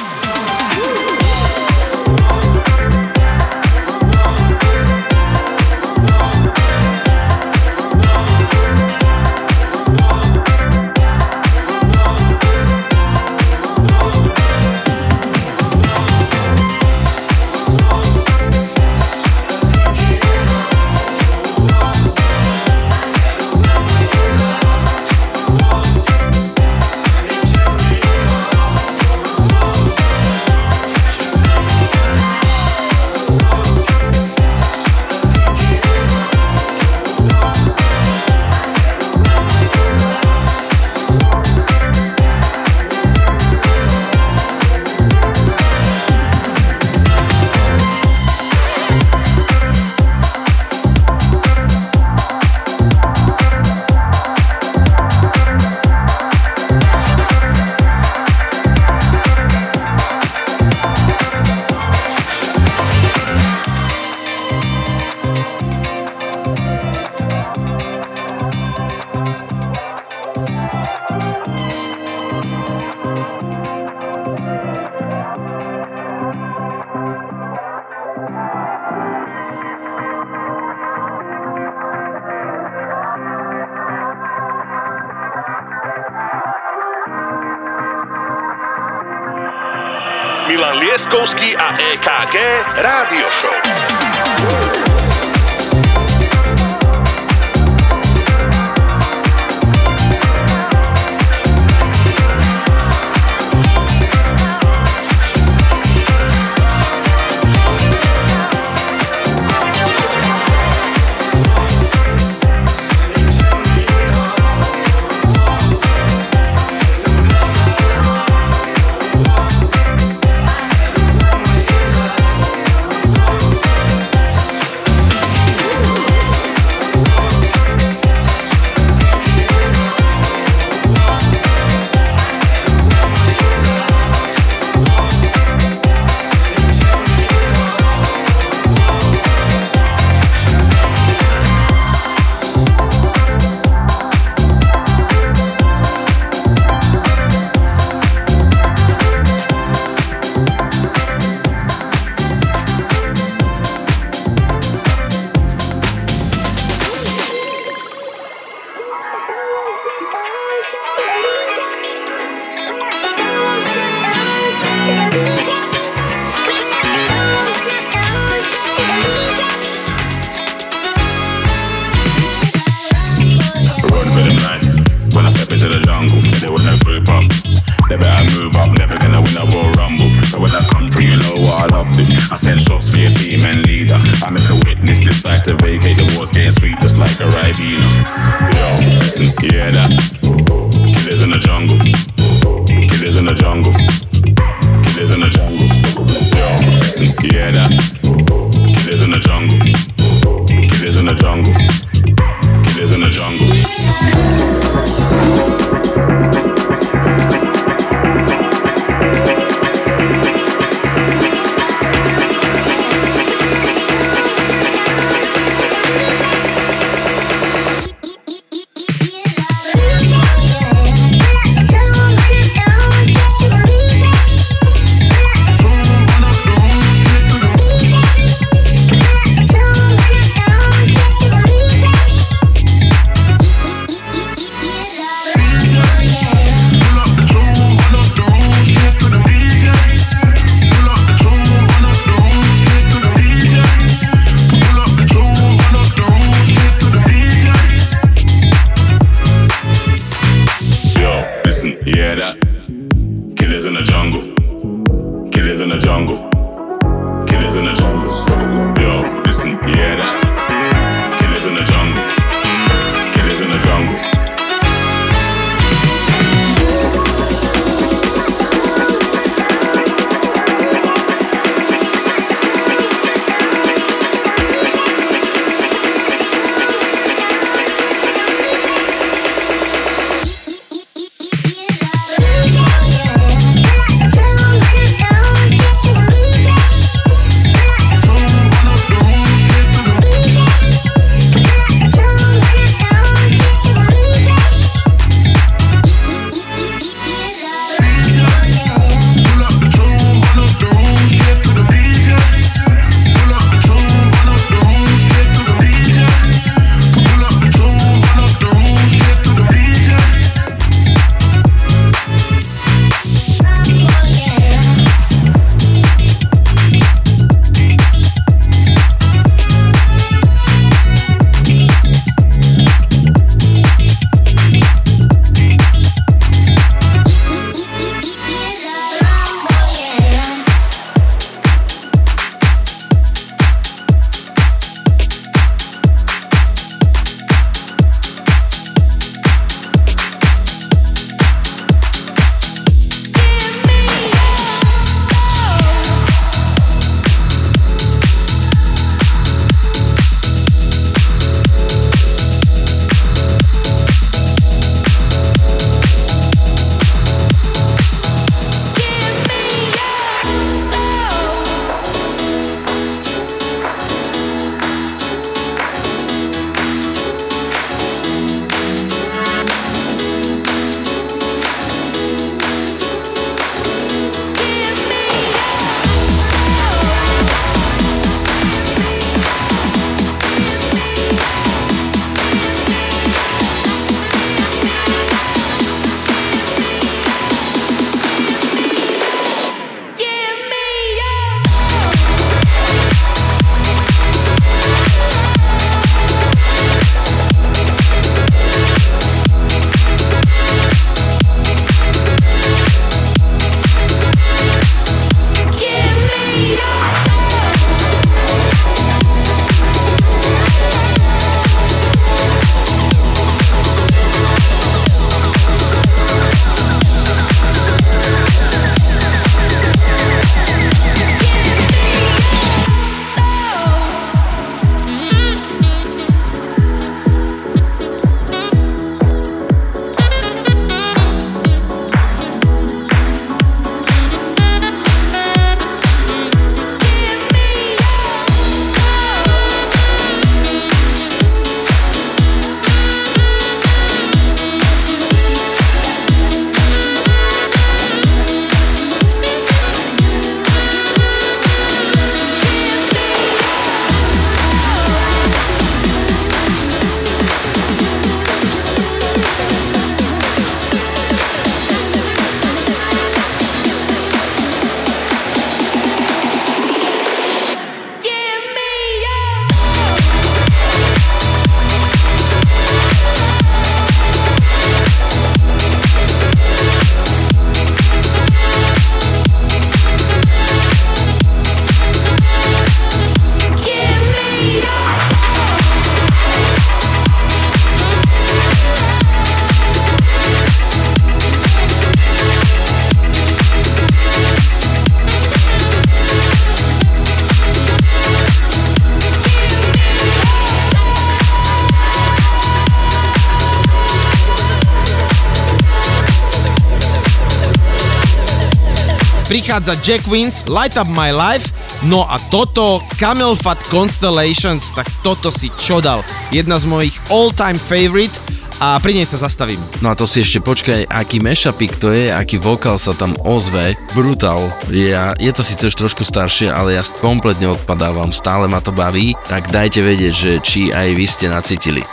Prichádza Jack Wins, Light Up My Life, no a toto Camel Fat Constellations, tak toto si čo dal. Jedna z mojich all-time favorite a pri nej sa zastavím. No a to si ešte počkaj, aký mešapik to je, aký vokál sa tam ozve. Brutal. Ja, je to síce už trošku staršie, ale ja kompletne odpadávam, stále ma to baví, tak dajte vedieť, že či aj vy ste nacítili.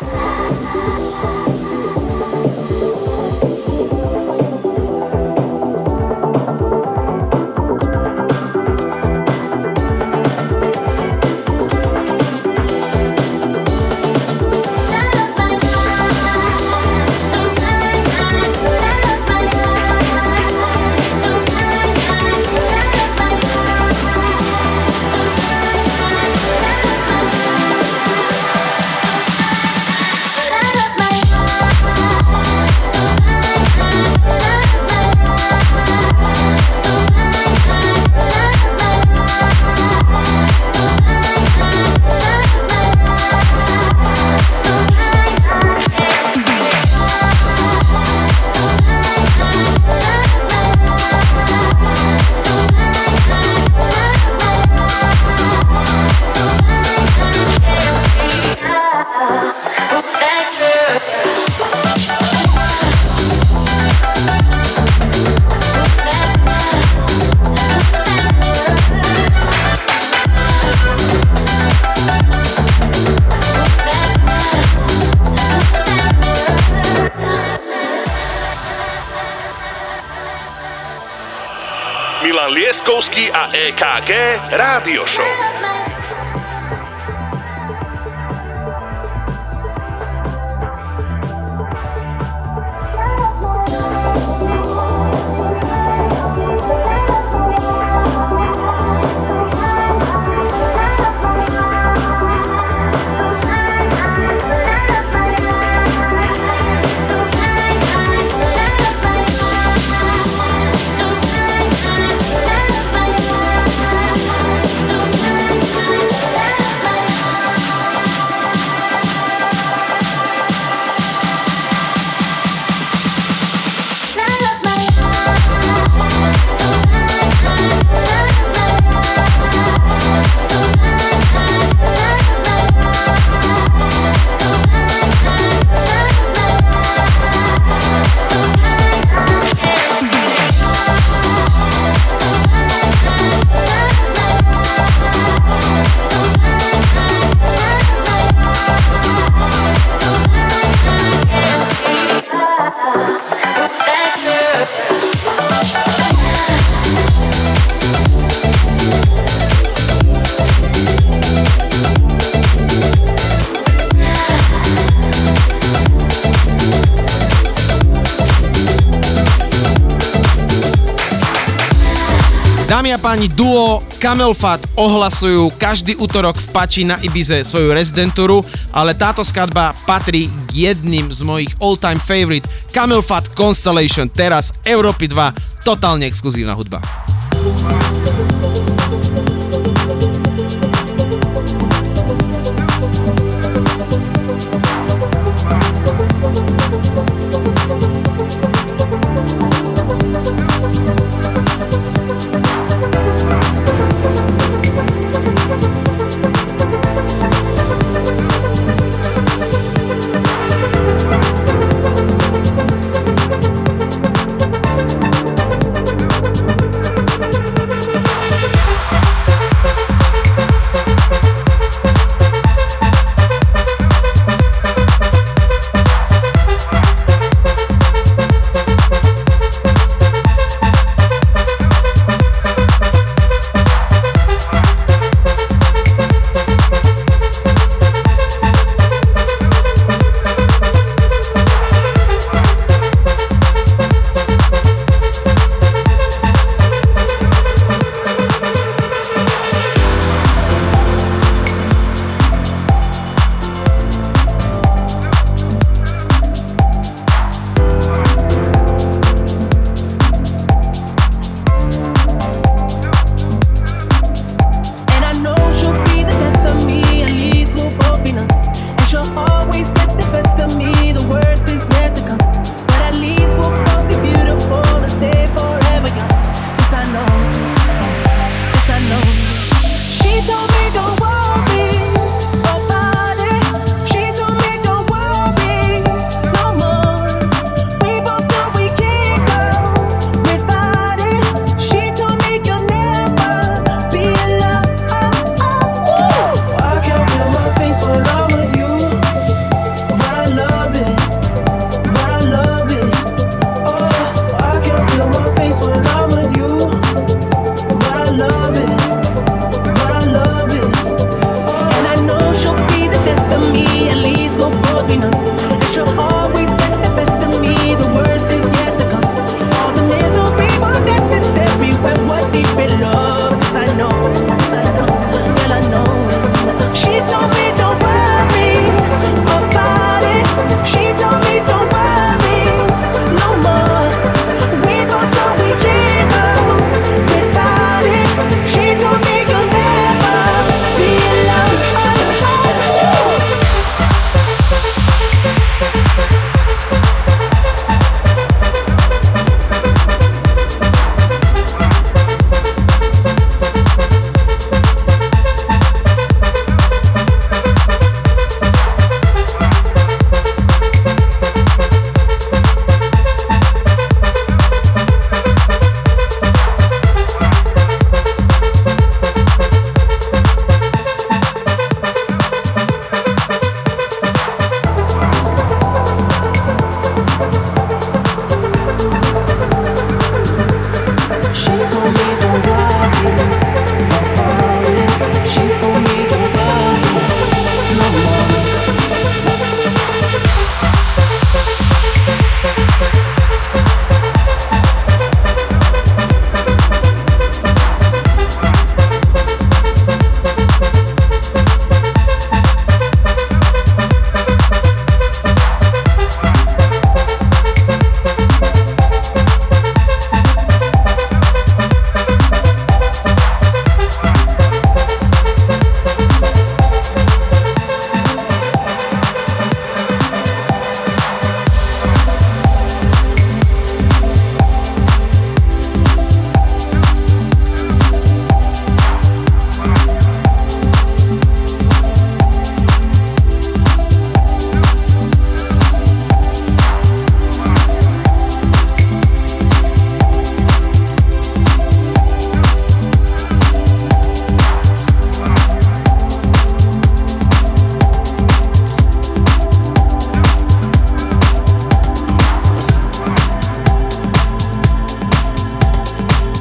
A páni, duo Camel Fat ohlasujú každý útorok v Pači na Ibize svoju rezidentúru, ale táto skladba patrí k jedným z mojich all-time favorite Camel Fat Constellation, teraz Európy 2, totálne exkluzívna hudba.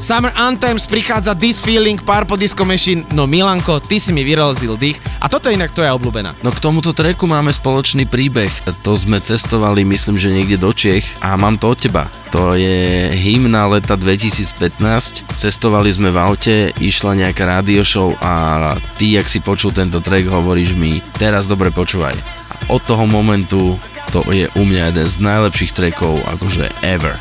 Summer Anthems prichádza This Feeling, Purple Disco Machine, no Milanko, ty si mi vyrozil dých a toto je inak tvoja obľúbená. No k tomuto treku máme spoločný príbeh. To sme cestovali, myslím, že niekde do Čech a mám to od teba. To je hymna leta 2015. Cestovali sme v aute, išla nejaká radio show a ty, ak si počul tento track, hovoríš mi, teraz dobre počúvaj. Od toho momentu to je u mňa jeden z najlepších trackov, akože ever.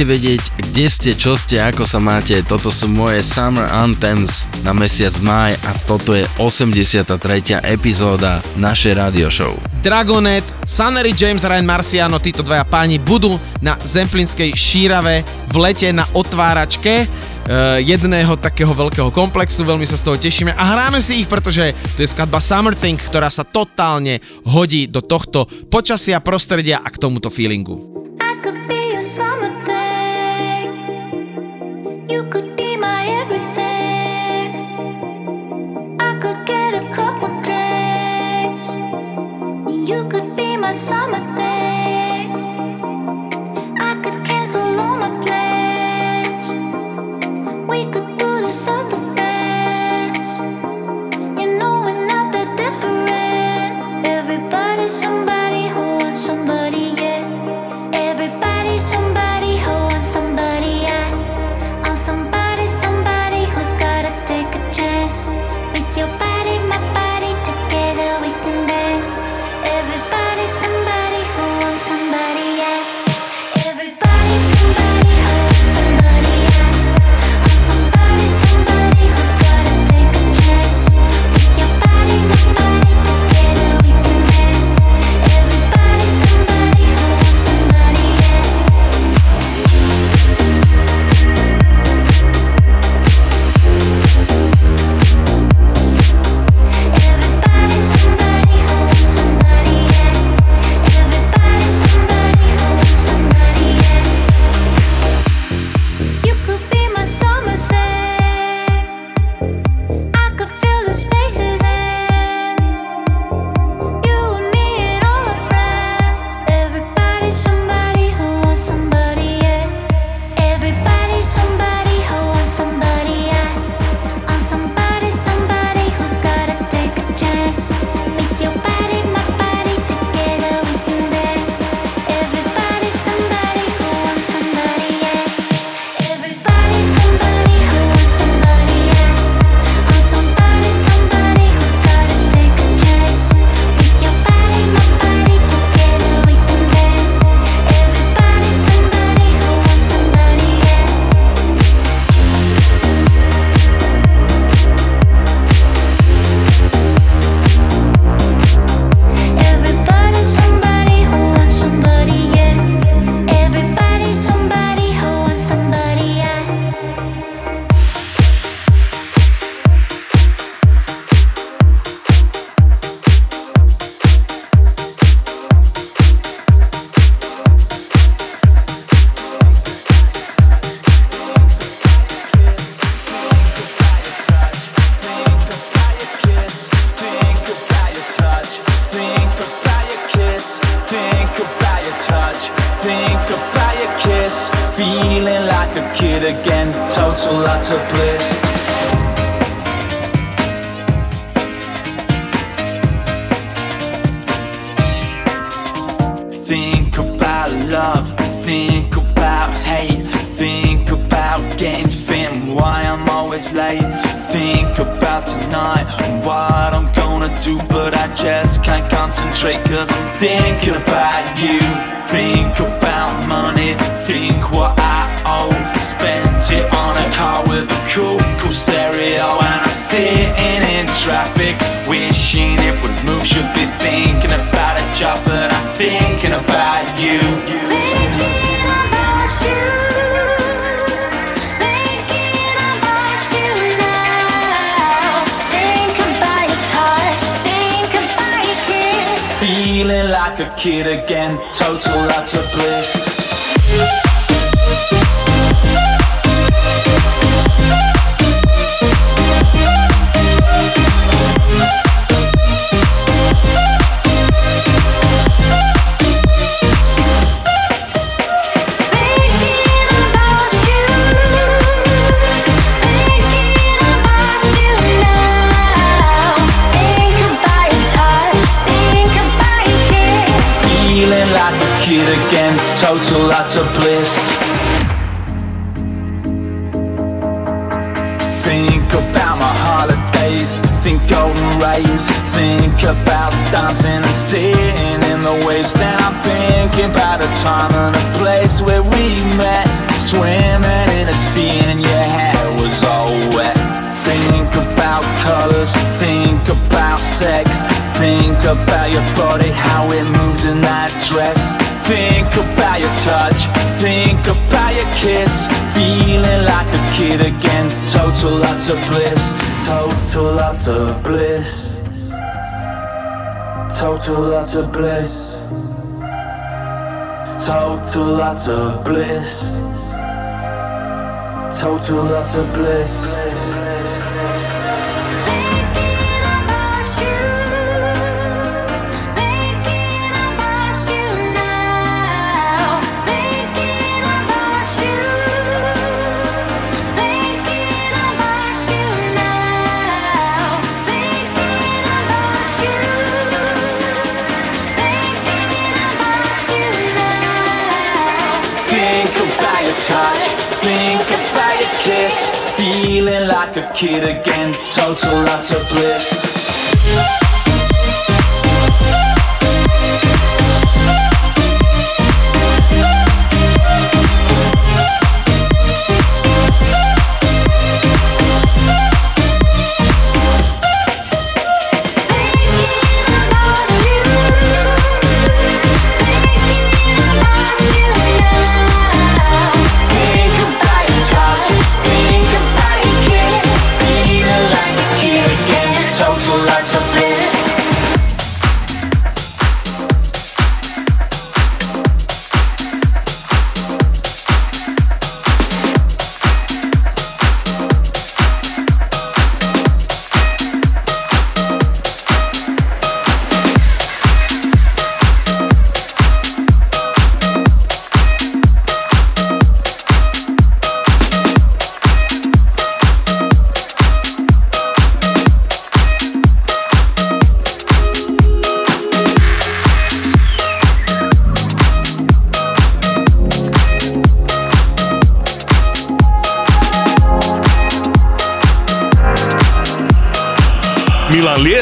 chcete vedieť, kde ste, čo ste, ako sa máte, toto sú moje Summer Anthems na mesiac maj a toto je 83. epizóda našej radio show. Dragonet, Sunnery James Ryan Marciano, títo dvaja páni budú na Zemplinskej šírave v lete na otváračke e, jedného takého veľkého komplexu, veľmi sa z toho tešíme a hráme si ich, pretože to je skladba Summer Thing, ktorá sa totálne hodí do tohto počasia, prostredia a k tomuto feelingu.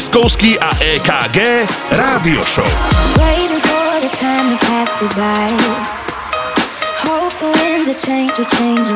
Leskovský a EKG Rádio Show. Waiting for the time to pass you by Hope the winds of change will change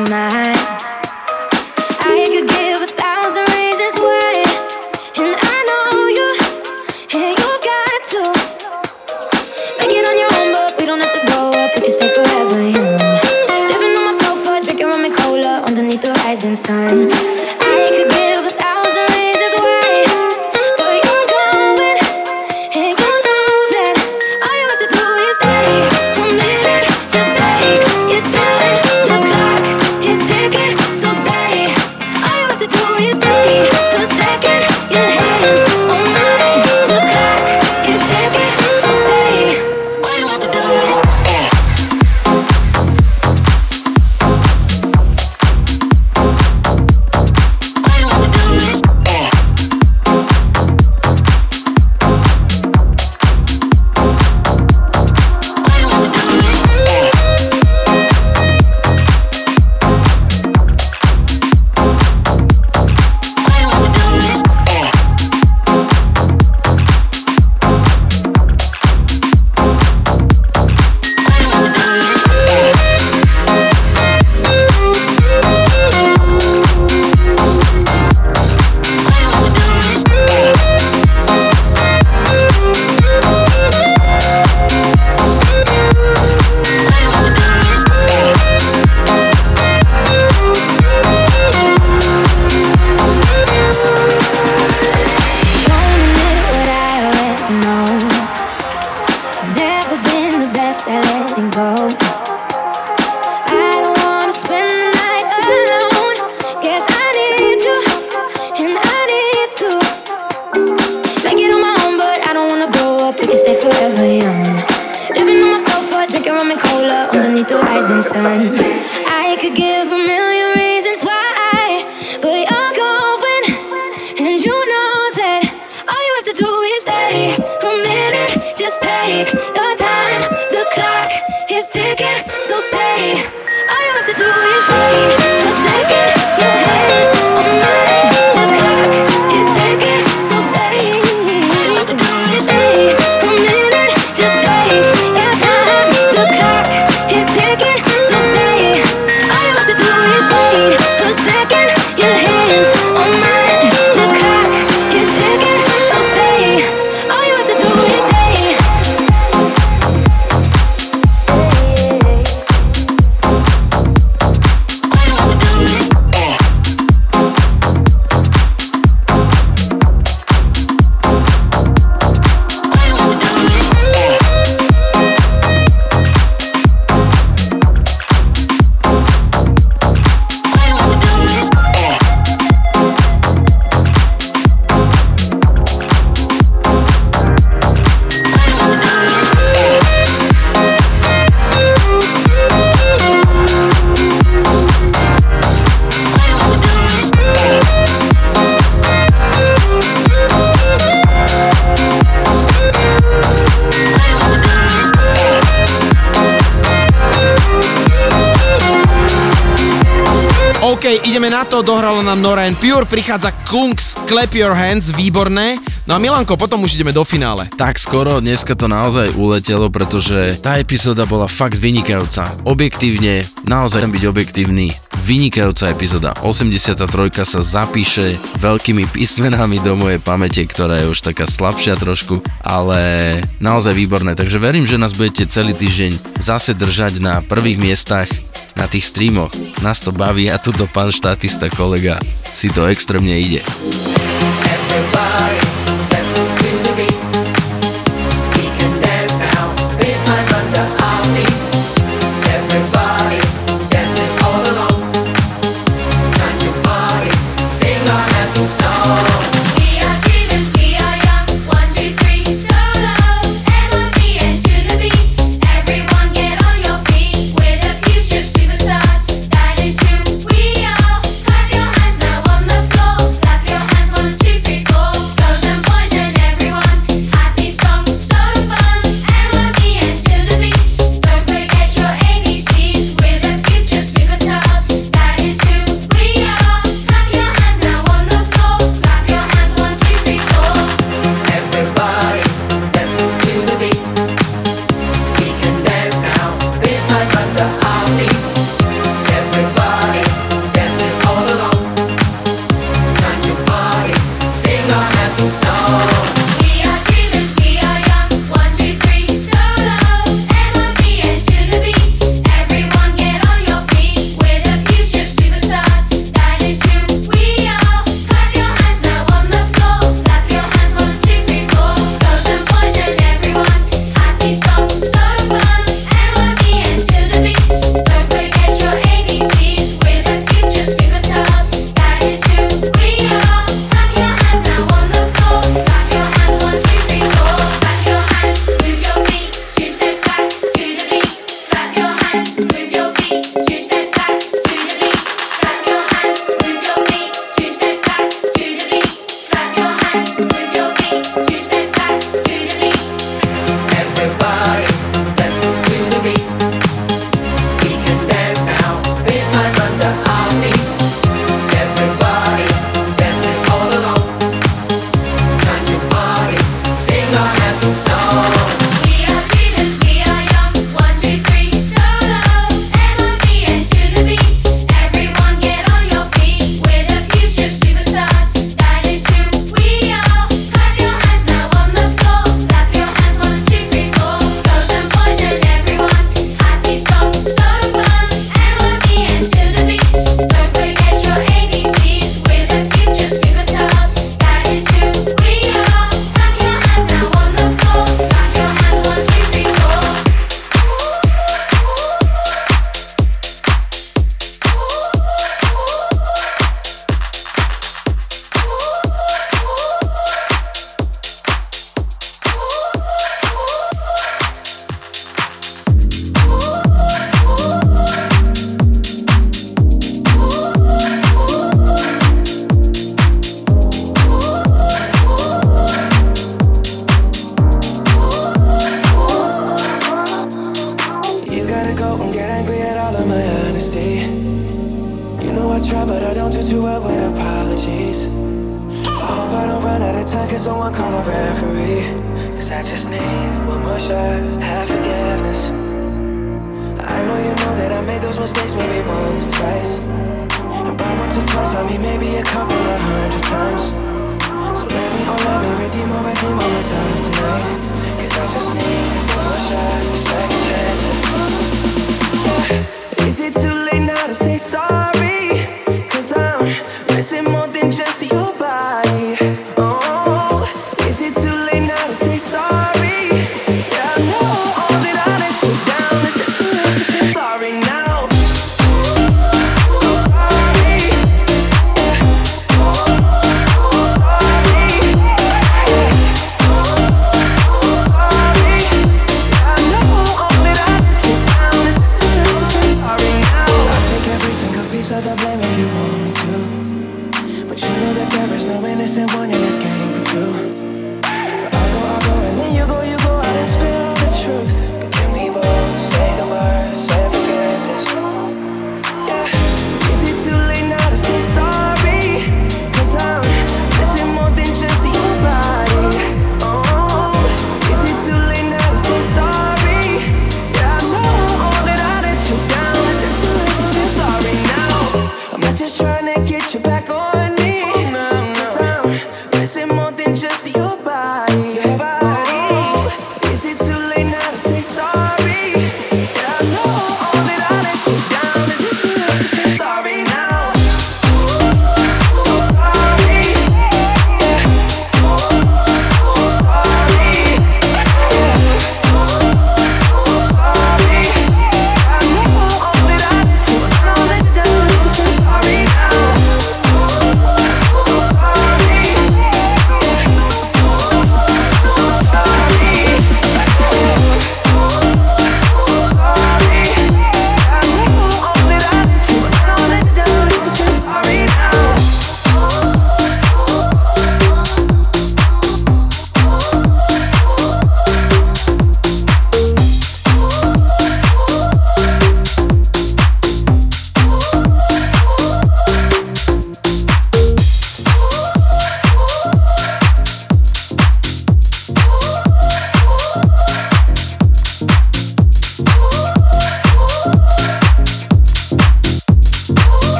and Pure, prichádza Kungs, Clap Your Hands, výborné. No a Milanko, potom už ideme do finále. Tak skoro, dneska to naozaj uletelo, pretože tá epizóda bola fakt vynikajúca. Objektívne, naozaj byť objektívny, vynikajúca epizóda. 83 sa zapíše veľkými písmenami do mojej pamäte, ktorá je už taká slabšia trošku, ale naozaj výborné. Takže verím, že nás budete celý týždeň zase držať na prvých miestach na tých streamoch. Nás to baví a tuto pán štatista kolega si to extrémne ide.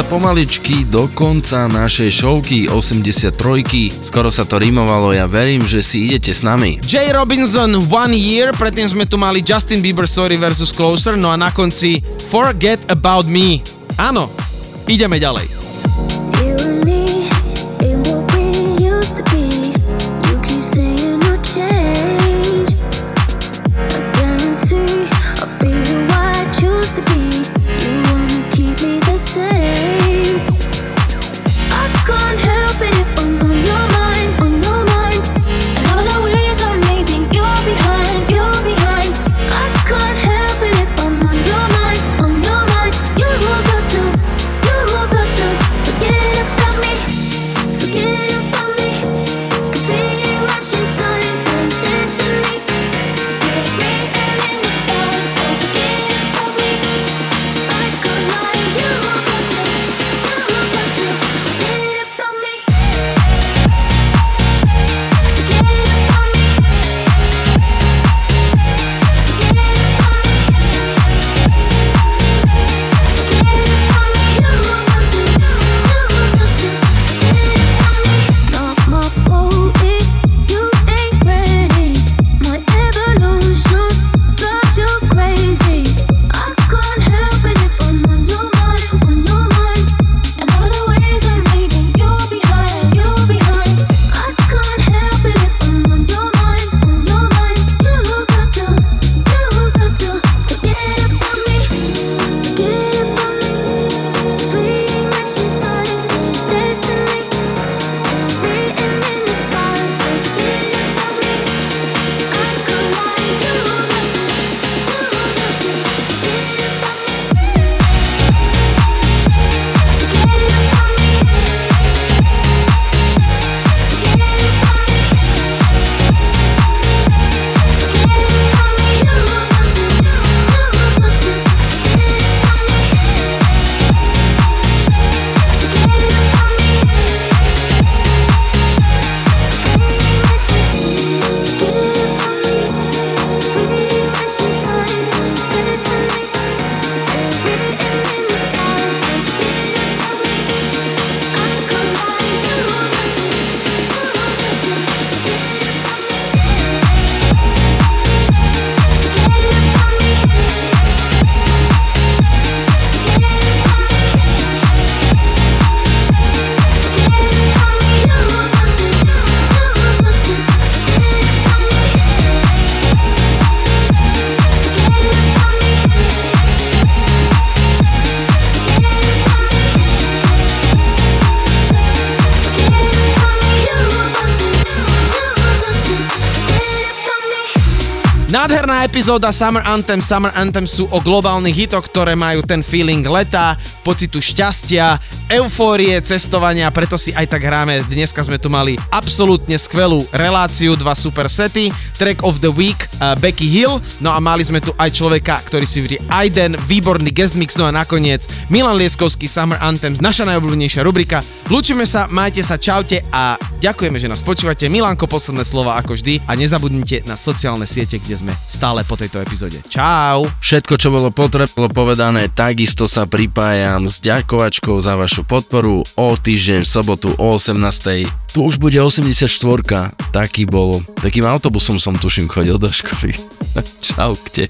Sa pomaličky do konca našej showky 83. Skoro sa to rimovalo, ja verím, že si idete s nami. J. Robinson One Year, predtým sme tu mali Justin Bieber Sorry versus Closer, no a na konci Forget About Me. Áno, ideme ďalej. Epizóda Summer Anthem. Summer Anthem sú o globálnych hitoch, ktoré majú ten feeling leta, pocitu šťastia, eufórie, cestovania, preto si aj tak hráme. Dneska sme tu mali absolútne skvelú reláciu, dva super sety, track of the week uh, Becky Hill, no a mali sme tu aj človeka, ktorý si vždy Aiden, výborný guest mix, no a nakoniec Milan Lieskovský Summer Anthem, naša najobľúbenejšia rubrika. Lúčime sa, majte sa, čaute a ďakujeme, že nás počúvate. Milanko, posledné slova ako vždy a nezabudnite na sociálne siete, kde sme stále po tejto epizóde. Čau! Všetko, čo bolo potrebné, povedané, takisto sa pripájam s ďakovačkou za vašu podporu o týždeň v sobotu o 18. Tu už bude 84. Taký bol. Takým autobusom som tuším chodil do školy. [LAUGHS] Čaute.